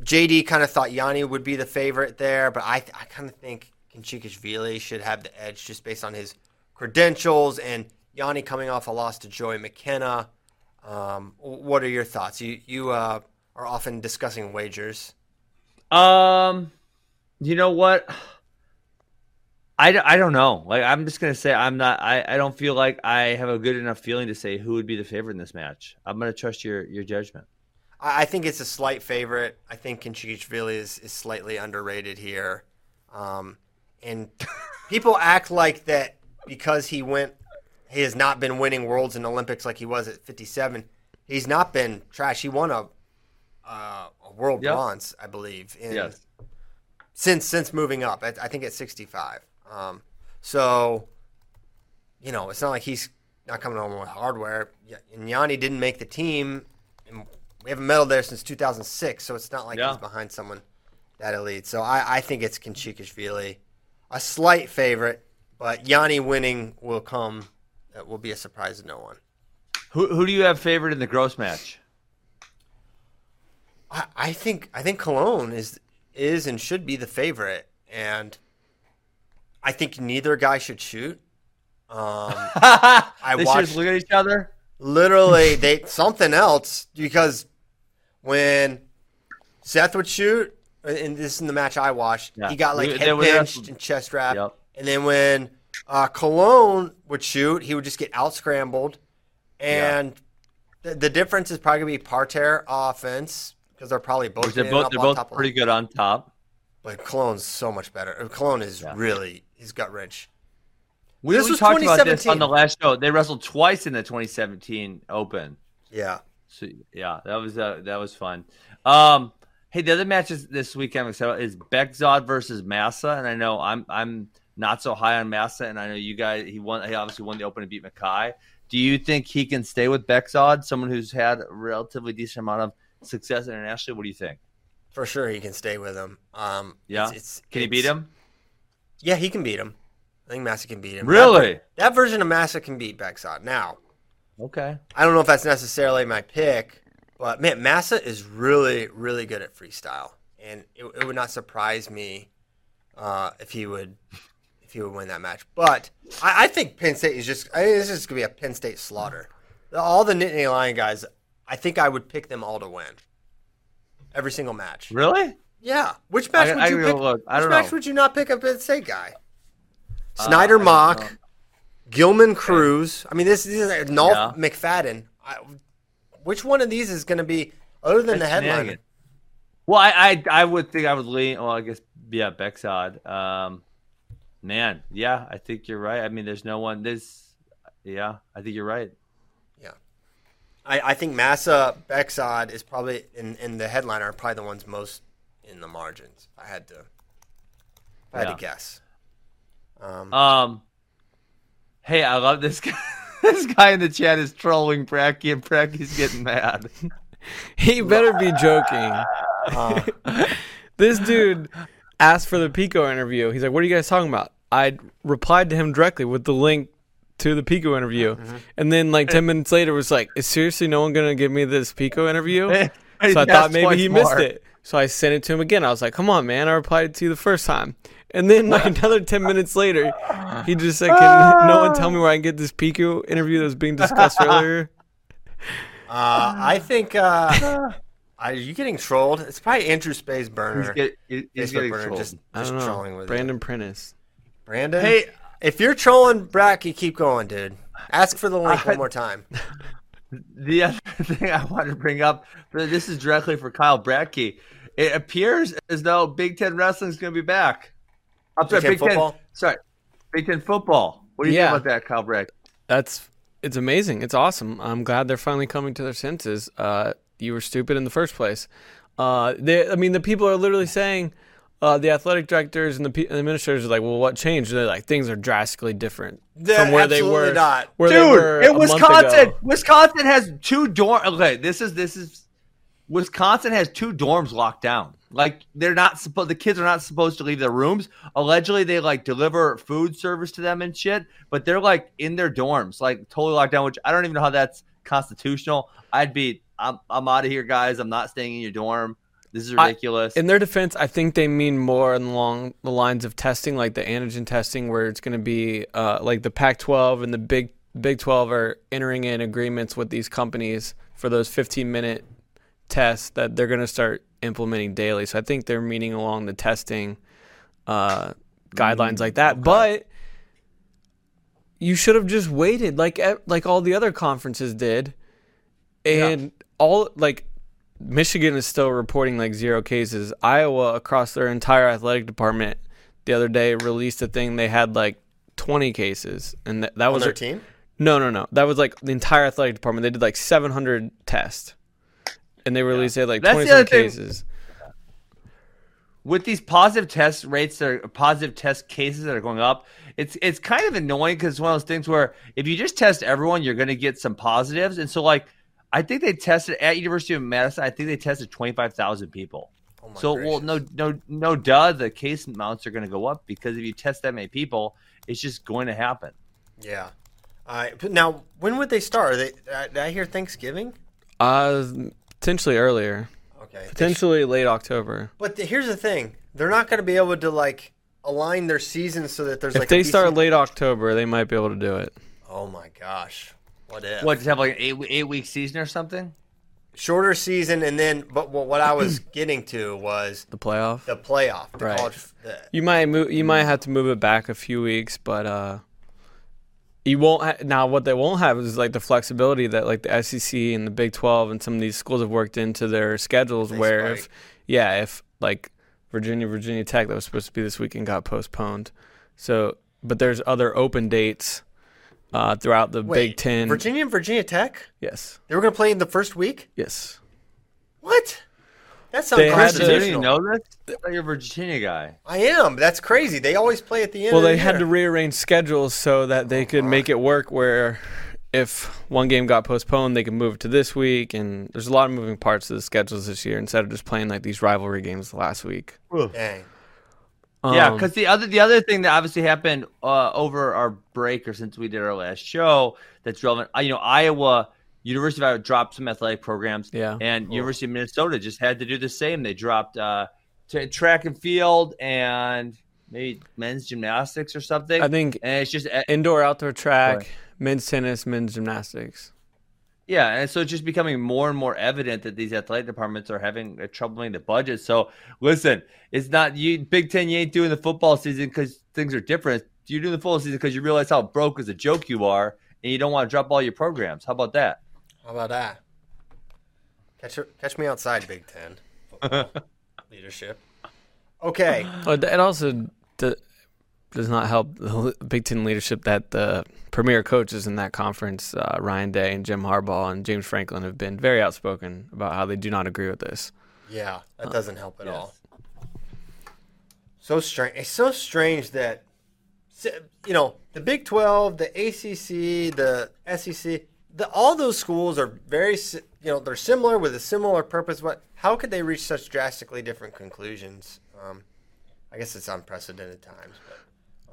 JD kind of thought Yianni would be the favorite there, but I I kind of think Khinchegashvili should have the edge just based on his credentials and Yianni coming off a loss to Joey McKenna. Um, what are your thoughts? You you uh, are often discussing wagers. Um, you know what? I, I don't know. Like I'm just gonna say I'm not. I, I don't feel like I have a good enough feeling to say who would be the favorite in this match. I'm gonna trust your your judgment. I I think it's a slight favorite. I think Khinchegashvili is, is slightly underrated here. Um, and people act like that because he went, he has not been winning worlds and Olympics like he was at 57. He's not been trash. He won a, uh, a world Yep. bronze, I believe. In, Yes. Since since moving up, I, I think at 65. Um, so, you know, it's not like he's not coming home with hardware. And Yianni didn't make the team, and we haven't medaled there since 2006. So it's not like Yeah. he's behind someone that elite. So I, I think it's Khinchegashvili, a slight favorite, but Yianni winning will come. That will be a surprise to no one. Who who do you have favored in the gross match? I, I think I think Cologne is is and should be the favorite, and I think neither guy should shoot. Um, I they watched just look at each other. literally they something else because when Seth would shoot, and this is in the match I watched, Yeah. he got like They- head they pinched and chest wrap, Yep. And then when uh, Cologne would shoot, he would just get out scrambled, and the, the difference is probably gonna be parterre offense because they're probably both they're both they're both pretty good on top. but Cologne's so much better. Cologne is really he's gut wrench. We, This we was talked about this on the last show. They wrestled twice in the 2017 Open. Yeah. So yeah, that was uh, that was fun. Um, hey, the other matches this weekend I'm excited about is Bekzod versus Massa, and I know I'm I'm not so high on Massa, and I know you guys. He won. He obviously won the Open and beat Mackay. Do you think he can stay with Bekzod, someone who's had a relatively decent amount of success internationally? What do you think? For sure, he can stay with him. Um, yeah, it's, it's, can he beat him? Yeah, he can beat him. I think Massa can beat him. Really? That, that version of Massa can beat Bekzod. Now, okay. I don't know if that's necessarily my pick, but man, Massa is really, really good at freestyle, and it, it would not surprise me uh, if he would if he would win that match. But I, I think Penn State is just I think this is gonna be a Penn State slaughter. All the Nittany Lion guys, I think I would pick them all to win every single match. Really? Yeah. Which match I- would I you gotta pick? look. I which match know. would you not pick a Penn State guy? Uh, Snyder I. Mock, Gilman Cruz. I mean, this, this is Nolf Yeah. McFadden. I, which one of these is going to be other than the That's headliner? shenanigan. Well, I, I I would think I would lean. Well, I guess yeah, Bekzod. Um, man, yeah, I think you're right. I mean, there's no one. There's yeah, I think you're right. Yeah, I, I think Massa Bekzod is probably in, in the headliner are probably the ones most in the margins. I had to, I had Yeah. to guess. Um, Um, hey, I love this guy. this guy in the chat is trolling Bracky, and Bracky's getting mad. He better be joking. Uh, this dude asked for the Pico interview. He's like, "What are you guys talking about?" I replied to him directly with the link to the Pico interview, Mm-hmm. and then like ten minutes later was like, "Is seriously no one gonna give me this Pico interview?" so I He thought maybe he twice missed more. it. So I sent it to him again. I was like, "Come on, man! I replied to you the first time." And then like another ten minutes later, he just said, "Can no one tell me where I can get this Pico interview that was being discussed earlier?" uh, I think. Uh, are you getting trolled? It's probably Andrew Space Burner. He's get- he's getting burner trolled. just, I just don't know. trolling with Brandon you. Prentice. Brandon. Hey- if you're trolling Bracky, keep going, dude. Ask for the link I- one more time. The other thing I wanted to bring up, but this is directly for Kyle Bradkey. It appears as though Big Ten Wrestling is going to be back. I'm sorry, Big Ten Big Ten football? Sorry, Big Ten football. What do you Yeah. think about that, Kyle Bradkey? That's it's amazing. It's awesome. I'm glad they're finally coming to their senses. Uh, you were stupid in the first place. Uh, they, I mean, the people are literally saying, uh, the athletic directors and the pe- administrators are like, "Well, what changed?" They're like, "Things are drastically different They're from where they were." not. Where they Dude, were in a month Wisconsin. Wisconsin has two dorm. Okay, this is this is Wisconsin has two dorms locked down. Like they're not supposed. The kids are not supposed to leave their rooms. Allegedly, they like deliver food service to them and shit. But they're like in their dorms, like totally locked down. Which I don't even know how that's constitutional. I'd be. I'm I'm out of here, guys. I'm not staying in your dorm. This is I- ridiculous. in their defense, I think they mean more along the lines of testing, like the antigen testing, where it's going to be uh, like the Pac-12 and the Big Big 12 are entering in agreements with these companies for those 15-minute tests that they're going to start implementing daily. So I think they're meaning along the testing uh, guidelines like that. But you should have just waited, like like all the other conferences did, and all like Michigan is still reporting like zero cases. Iowa, across their entire athletic department, the other day released a thing they had like 20 cases, and that, that On was their team? No, no, no. That was like the entire athletic department. They did like 700 tests, and they released they had like That's 20 the other some thing. cases. with these positive test rates that are positive test cases that are going up, it's it's kind of annoying because it's one of those things where if you just test everyone, you're going to get some positives. And so, like, I think they tested at University of Madison. I think they tested twenty five thousand people. Oh so, well, no, no, no, duh. The case amounts are going to go up because if you test that many people, it's just going to happen. Yeah. Uh, but now, when would they start? Are they, uh, did I hear Thanksgiving? Uh, potentially earlier. Okay. Potentially late October. But the, here's the thing: they're not going to be able to like align their season so that there's If like If they a start late October, they might be able to do it. Oh my gosh! What if? What, just have like an eight, eight week season or something? Shorter season, and then but what, what I was getting to was The playoff. the playoff, the Right. college. The, You might move. You might have to move it back a few weeks, but uh, you won't. Ha- now, what they won't have is like the flexibility that like the SEC and the Big Twelve and some of these schools have worked into their schedules. They where spike. if yeah, if like Virginia, Virginia Tech that was supposed to be this weekend got postponed. So, but there's other open dates uh, throughout the Wait, Big Ten. Virginia and Virginia Tech. Yes. They were going to play in the first week. Yes. What? That's They had Christian, to- you didn't know this? I thought you're a Virginia guy. I am. That's crazy. They always play at the end. Well, of the they had year. to rearrange schedules so that they could make it work where if one game got postponed, they could move it to this week. And there's a lot of moving parts to the schedules this year instead of just playing like these rivalry games last week. Dang. Yeah, Um, because the other the other thing that obviously happened uh, over our break or since we did our last show that's relevant, you know, Iowa University of Iowa dropped some athletic programs, Yeah. and University of Minnesota just had to do the same. They dropped uh, t- track and field and maybe men's gymnastics or something. I think and it's just uh, indoor, outdoor track, Right. men's tennis, men's gymnastics. Yeah, and so it's just becoming more and more evident that these athletic departments are having uh, trouble making the budget. So listen, it's not you Big Ten. You ain't doing the football season because things are different. You're doing the football season because you realize how broke as a joke you are, and you don't want to drop all your programs. How about that? How about that? Catch catch me outside, Big Ten football leadership. Okay. Oh, it also does not help the Big Ten leadership that the premier coaches in that conference, uh, Ryan Day and Jim Harbaugh and James Franklin, have been very outspoken about how they do not agree with this. Yeah, that doesn't help at yes. all. So strange. It's so strange that you know the Big Twelve, the ACC, the SEC, the, all those schools are very you know they're similar with a similar purpose. But how could they reach such drastically different conclusions? Um, I guess it's unprecedented times, but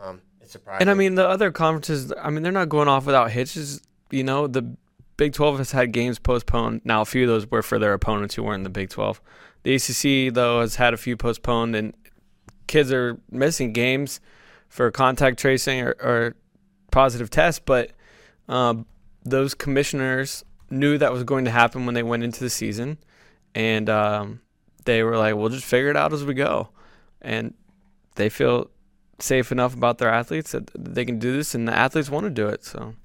um, it's surprising. And I mean, the other conferences, I mean, they're not going off without hitches. You know, the Big 12 has had games postponed. Now, a few of those were for their opponents who weren't in the Big 12. The ACC, though, has had a few postponed, and kids are missing games for contact tracing or, or positive tests. But um, those commissioners knew that was going to happen when they went into the season, and um, they were like, "We'll just figure it out as we go," and they feel safe enough about their athletes that they can do this, and the athletes want to do it. So,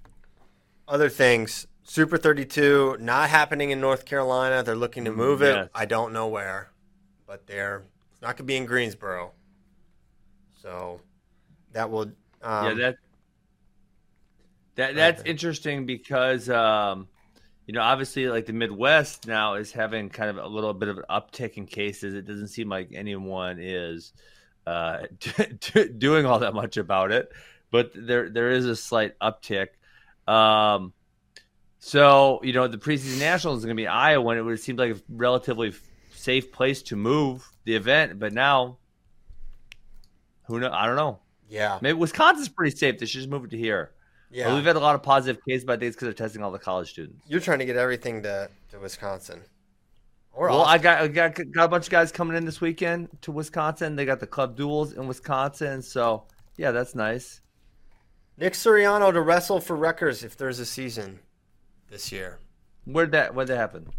other things. Super 32 not happening in North Carolina. They're looking to move it. Yes. I don't know where, but they're it's not going to be in Greensboro. So that will um, yeah, that that that's interesting because um, you know obviously like the Midwest now is having kind of a little bit of an uptick in cases. It doesn't seem like anyone is uh, doing all that much about it, but there there is a slight uptick. Um, so you know the preseason nationals is going to be Iowa, and it would seem like a relatively safe place to move the event, but now who know? I don't know. Yeah. Maybe Wisconsin's pretty safe. They should just move it to here. Yeah. Well, we've had a lot of positive cases, but I think it's because they're testing all the college students. You're trying to get everything to, to Wisconsin. Or well, I got, I got got a bunch of guys coming in this weekend to Wisconsin. They got the club duels in Wisconsin, so yeah, that's nice. Nick Suriano to wrestle for Rutgers if there's a season this year. Where'd that where'd that happen?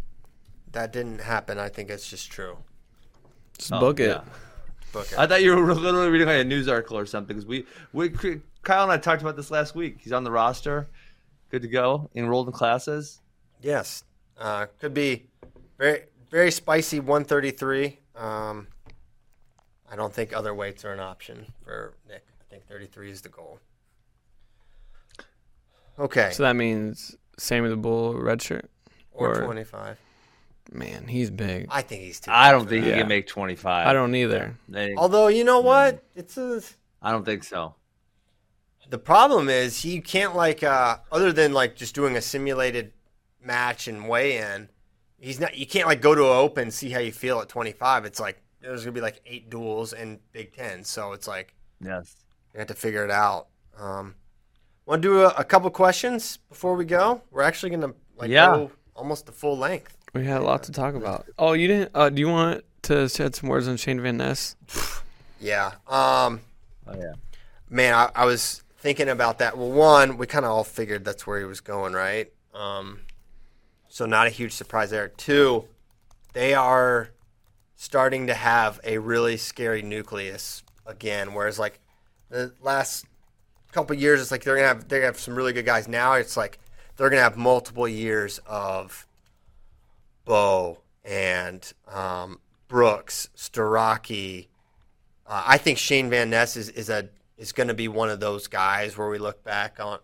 That didn't happen. I think it's just true. just Oh, book it. yeah. Book it. I thought you were literally reading like a news article or something because we, we Kyle and I talked about this last week. He's on the roster, good to go, enrolled in classes. Yes. Uh, could be very very spicy 133. Um, I don't think other weights are an option for Nick. I think 33 is the goal. Okay. So that means Sammy the Bull red shirt or 25. Man, he's big. I think he's too. I don't think that. he can make twenty five. I don't either. Although you know what, it's a, I don't think so. the problem is you can't like uh, other than like just doing a simulated match and weigh in. He's not. You can't like go to an open see how you feel at 25. It's like there's gonna be like eight duels in Big Ten, so it's like Yes. you have to figure it out. Um, Want to do a, a couple questions before we go? We're actually gonna like Yeah. go almost the full length. We had a lot to talk about. Oh, you didn't? Uh, do you want to shed some words on Shayne Van Ness? Yeah. Um, oh yeah. Man, I, I was thinking about that. Well, one, we kind of all figured that's where he was going, right? Um, so not a huge surprise there. Two, they are starting to have a really scary nucleus again. Whereas like the last couple years, it's like they're gonna have they have some really good guys. Now it's like they're gonna have multiple years of Bo and um, Brooks, Starocci. Uh, I think Shayne Van Ness is, is a is going to be one of those guys where we look back on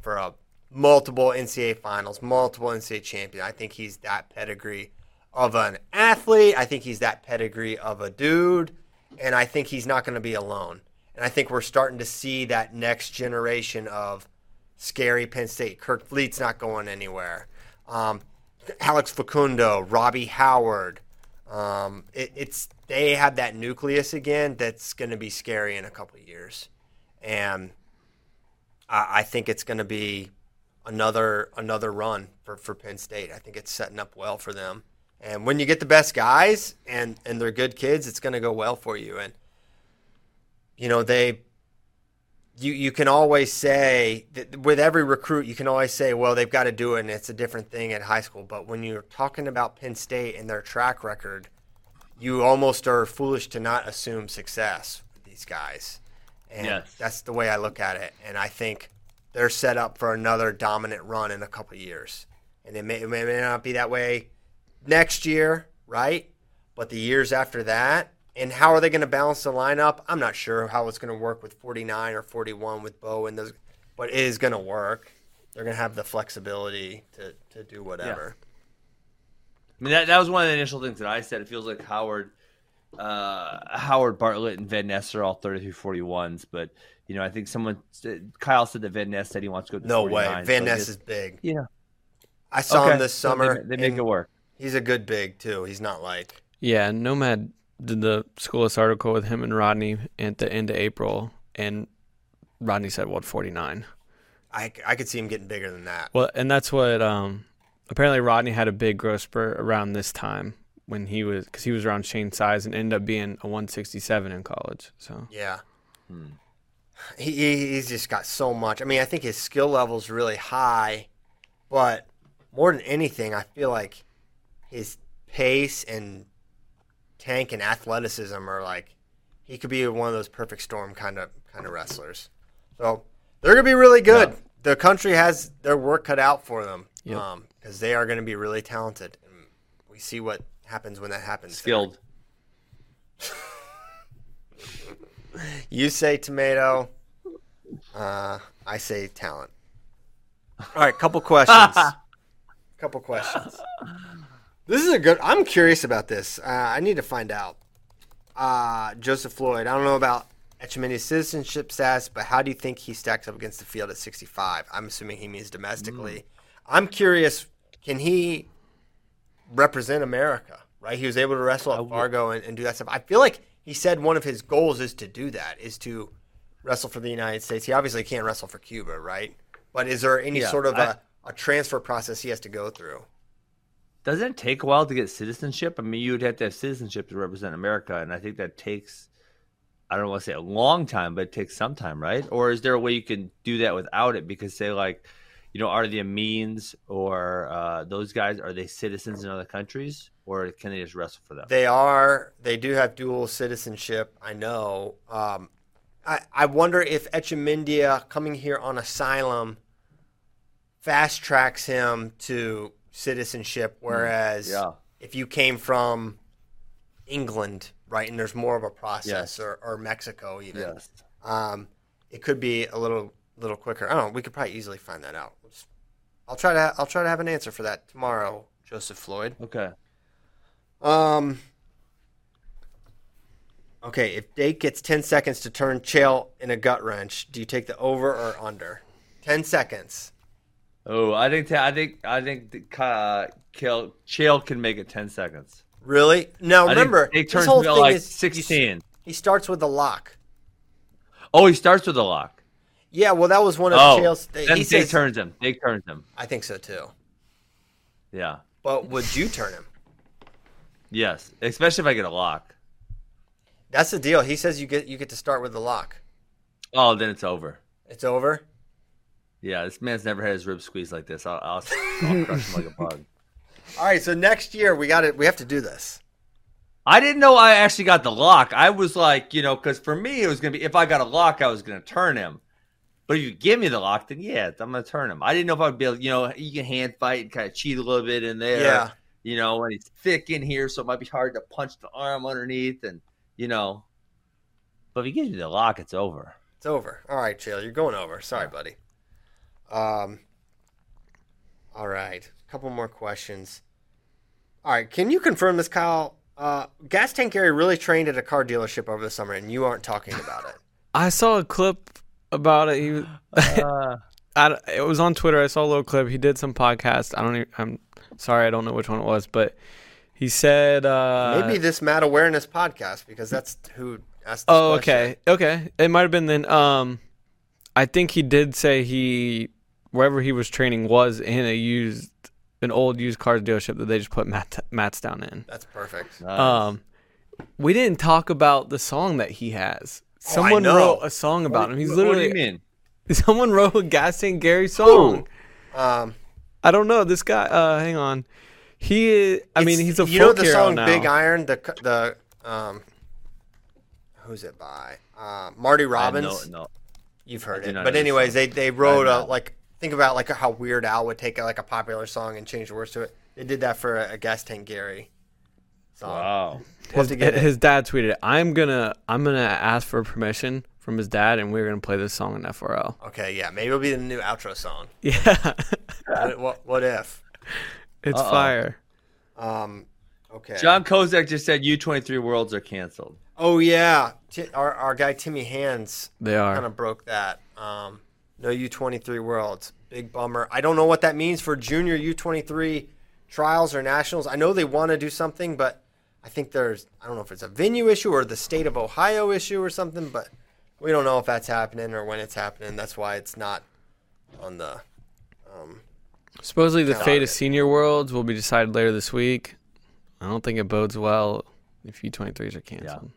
for a multiple NCAA finals, multiple NCAA champion. I think he's that pedigree of an athlete. I think he's that pedigree of a dude, and I think he's not going to be alone. And I think we're starting to see that next generation of scary Penn State. Kerkvliet's not going anywhere. Um, Alex Facundo, Robbie Howard. Um, it, it's they have that nucleus again that's going to be scary in a couple years, and I, I think it's going to be another another run for, for Penn State. I think it's setting up well for them. And when you get the best guys and and they're good kids, it's going to go well for you. And you know they you you can always say with every recruit you can always say well they've got to do it and it's a different thing at high school but when you're talking about Penn State and their track record you almost are foolish to not assume success with these guys and yes. that's the way I look at it and I think they're set up for another dominant run in a couple years and it may, it may not be that way next year right but the years after that and how are they going to balance the lineup? I'm not sure how it's going to work with 49 or 41 with Bo and those, but it is going to work. They're going to have the flexibility to, to do whatever. Yeah. I mean, that, that was one of the initial things that I said. It feels like Howard, uh, Howard Bartlett and Van Ness are all 33 41s, but you know, I think someone Kyle said that Van Ness said he wants to go. To no 49, way, Van so Ness is big. Yeah, I saw okay. him this summer. So they, they make it work. He's a good big too. He's not like yeah. Nomad did the Schoolis article with him and Rodney at the end of April, and Rodney said what forty nine. I, I could see him getting bigger than that. Well, and that's what um, apparently Rodney had a big growth spurt around this time when he was because he was around Shayne's size and ended up being a one sixty seven in college. So yeah, hmm. He he's just got so much. I mean, I think his skill level is really high, but more than anything, I feel like his pace and tank and athleticism are like he could be one of those perfect storm kind of kind of wrestlers. So they're gonna be really good. Yeah. The country has their work cut out for them because yep. um, they are going to be really talented. And we see what happens when that happens. Skilled. you say tomato. Uh, I say talent. All right, couple questions. couple questions. This is a good. I'm curious about this. Uh, I need to find out. Uh, Joseph Floyd. I don't know about Etchemendia's citizenship status, but how do you think he stacks up against the field at 65? I'm assuming he means domestically. Mm. I'm curious. Can he represent America? Right? He was able to wrestle at Fargo and, and do that stuff. I feel like he said one of his goals is to do that. Is to wrestle for the United States. He obviously can't wrestle for Cuba, right? But is there any yeah, sort of I, a, a transfer process he has to go through? doesn't it take a while to get citizenship? I mean, you would have to have citizenship to represent America, and I think that takes I don't want to say a long time, but it takes some time, right? Or is there a way you can do that without it? Because say like, you know, are the Amines or uh, those guys are they citizens in other countries, or can they just wrestle for them? They are. They do have dual citizenship. I know. Um, I I wonder if Etchemendia coming here on asylum fast tracks him to citizenship, hmm. whereas yeah. if you came from England, right, and there's more of a process, yes. or, or Mexico even, yes. um, it could be a little little quicker. I don't know. We could probably easily find that out. I'll try to ha- I'll try to have an answer for that tomorrow, Joseph Floyd. Okay. Um. Okay, if Dake gets ten seconds to turn Chael in a gut wrench, do you take the over or under? Ten seconds. Oh, I think I think I think uh, Kill Chael can make it ten seconds. Really? No, I remember it turns whole thing like is sixteen. He starts with the lock. Oh, he starts with the lock. Yeah, well, that was one of oh, Chael's. Then he says, turns him. Dake turns him. I think so too. Yeah. But would you turn him? Yes, especially if I get a lock. That's the deal. He says you get you get to start with the lock. Oh, then it's over. It's over. Yeah, this man's never had his ribs squeezed like this. I'll, I'll, I'll crush him like a bug. All right, so next year we got it. We have to do this. I didn't know I actually got the lock. I was like, you know, because for me it was gonna be if I got a lock, I was gonna turn him. But if you give me the lock, then yeah, I'm gonna turn him. I didn't know if I'd be able, you know, you can hand fight and kind of cheat a little bit in there. Yeah. You know, and he's thick in here, so it might be hard to punch the arm underneath, and you know. But if he gives you the lock, it's over. It's over. All right, Chael, you're going over. Sorry, buddy. Um, all right, a couple more questions. All right, can you confirm this, Kyle? Uh, Gas Tank Gary really trained at a car dealership over the summer, and you aren't talking about it. I saw a clip about it. He was, Uh, I, it was on Twitter. I saw a little clip. He did some podcast. I don't. Even, I'm sorry, I don't know which one it was, but he said uh, Maybe this Mad Awareness podcast because that's who asked. This Oh, question. okay, okay. It might have been then. Um, I think he did say he wherever he was training was in a used, an old used car dealership that they just put mat, mats down in. That's perfect. Um, we didn't talk about the song that he has. Oh, I Someone know. wrote a song about What- him. He's what- what do literally. you mean? Someone wrote a Gas Tank Gary song. Um, I don't know this guy. Uh, hang on. He is. I mean, he's a you know the hero song now. Big Iron. The the um, who's it by? Uh, Marty Robbins. no. You've heard it, but anyways, they they wrote a like think about like how Weird Al would take a, like a popular song and change the words to it. They did that for a, a Gas Tank Gary song. Wow. His, have to get it. his dad tweeted, "I'm gonna, I'm gonna ask for permission from his dad, and we're gonna play this song in FRL." Okay, yeah, maybe it'll be the new outro song. Yeah, what, what, what if? it's Uh-oh. fire. Um, okay. John Kozak just said U23 Worlds are canceled. Oh yeah, Ti- our our guy Timmy Hands. They are. kind of broke that. Um, no U twenty three worlds, big bummer. I don't know what that means for junior U twenty three trials or nationals. I know they want to do something, but I think there's I don't know if it's a venue issue or the state of Ohio issue or something, but we don't know if that's happening or when it's happening. That's why it's not on the. Um, Supposedly, the Got fate it. of senior worlds will be decided later this week. I don't think it bodes well if U23s are canceled.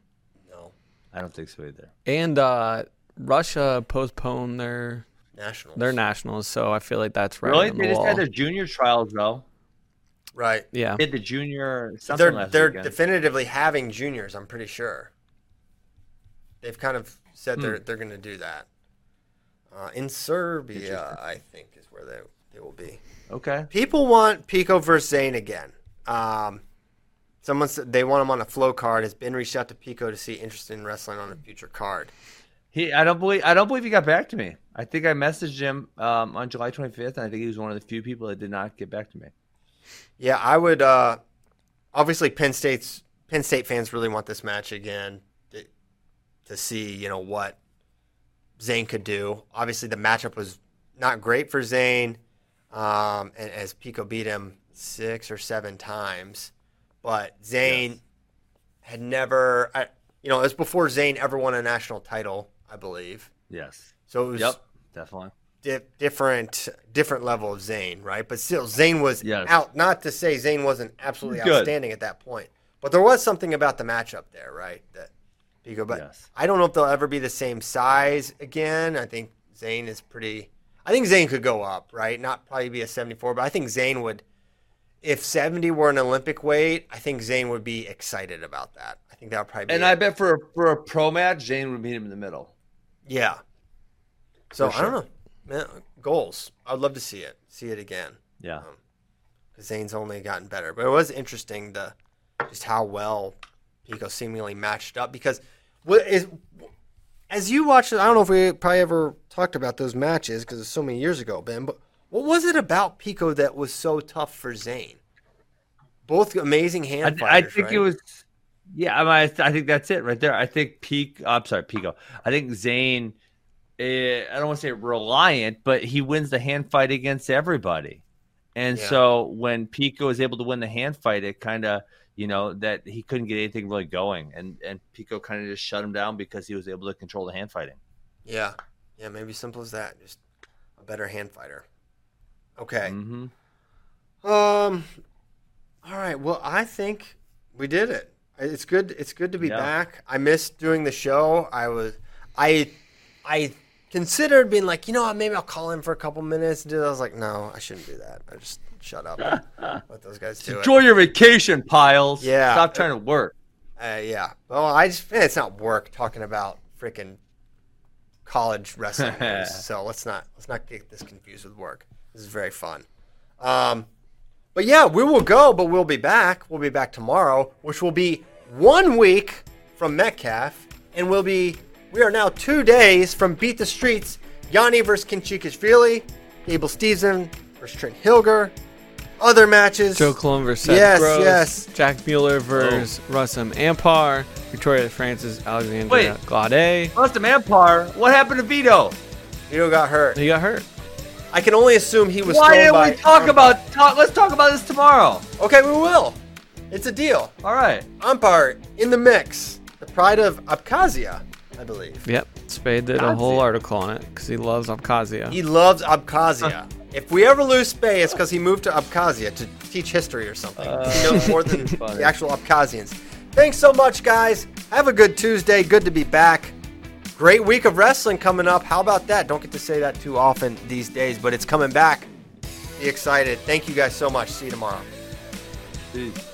Yeah. no I don't think so either. And uh, Russia postponed their nationals. their nationals, so I feel like that's right Really? on They the just wall. had their junior trials though. Right. yeah, Did the junior something They're last they're weekend. definitively having juniors. I'm pretty sure. They've kind of said they're Hmm. they're going to do that. Uh, in Serbia, I think is where they they will be. okay. People want Pico versus Zain again. Um, someone said they want him on a flow card. Has been reached out to Pico to see interest in wrestling on a future card. He, I don't believe, I don't believe he got back to me. I think I messaged him um, on July 25th, and I think he was one of the few people that did not get back to me. Yeah, I would. Uh, obviously, Penn State's Penn State fans really want this match again to, to see, you know, what Zain could do. Obviously, the matchup was not great for Zain, um, and as Pico beat him six or seven times, but Zain had never, I, you know, it was before Zain ever won a national title, I believe. Yes. So it was Yep. Definitely. Di- different different level of Zain, right? But still, Zain was Yes. out. Not to say Zain wasn't absolutely Good. outstanding at that point, but there was something about the matchup there, right? That Pico, but Yes. I don't know if they'll ever be the same size again. I think Zain is pretty. I think Zain could go up, right? Not probably be a 74, but I think Zain would. If 70 were an Olympic weight, I think Zain would be excited about that. I think that would probably be. And I bet for a, for a pro match, Zain would meet him in the middle. Yeah. So For I don't know. Man, goals. I'd love to see it. See it again. Yeah. Um, because Zain's only gotten better. But it was interesting to just how well Pico seemingly matched up. Because what is as you watched it, I don't know if we probably ever talked about those matches because it's so many years ago, Ben. But what was it about Pico that was so tough for Zain? Both amazing hand I, I think right? it was. Yeah, I, mean, I, th- I think that's it right there. I think Peak. I'm sorry, Pico. I think Zain. Eh, I don't want to say reliant, but he wins the hand fight against everybody. And Yeah. so when Pico is able to win the hand fight, it kind of you know that he couldn't get anything really going, and and Pico kind of just shut him down because he was able to control the hand fighting. Yeah. Yeah, maybe simple as that. Just a better hand fighter. Okay. hmm Um. All right. Well, I think we did it. It's good. It's good to be Yeah. back. I missed doing the show. I was. I. I considered being like, you know what? Maybe I'll call in for a couple minutes. And. I was like, no, I shouldn't do that. I just shut up. let those guys do it. Enjoy your vacation, Pyles. Yeah. Stop trying to work. Uh, yeah. Well, I just it's not work talking about freaking college wrestling so let's not let's not get this confused with work. This is very fun. Um, but yeah, we will go, but we'll be back. We'll be back tomorrow, which will be one week from Metcalf, and we'll be we are now two days from Beat the Streets. Yianni versus Khinchegashvili, Abel Stevenson versus Trent Hilger. other matches. Joe Colon versus Seth Yes, Gross, yes. Jack Mueller oh. versus Rustam Ampar, Victoria Francis, Alexandria Wait. Glade. Rustam Ampar. What happened to Vito? Vito got hurt. He got hurt. I can only assume he was Why thrown didn't by we talk Ampar. about? Talk, let's talk about this tomorrow. Okay, we will. It's a deal. All right. Ampar in the mix. The pride of Abkhazia, I believe. Yep. Spade did a whole article on it because he loves Abkhazia. He loves Abkhazia. if we ever lose Spade, it's because he moved to Abkhazia to teach history or something. he knows more than the actual Abkhazians. Thanks so much, guys. Have a good Tuesday. Good to be back. Great week of wrestling coming up. How about that? Don't get to say that too often these days, but it's coming back. Be excited. Thank you guys so much. See you tomorrow. Peace.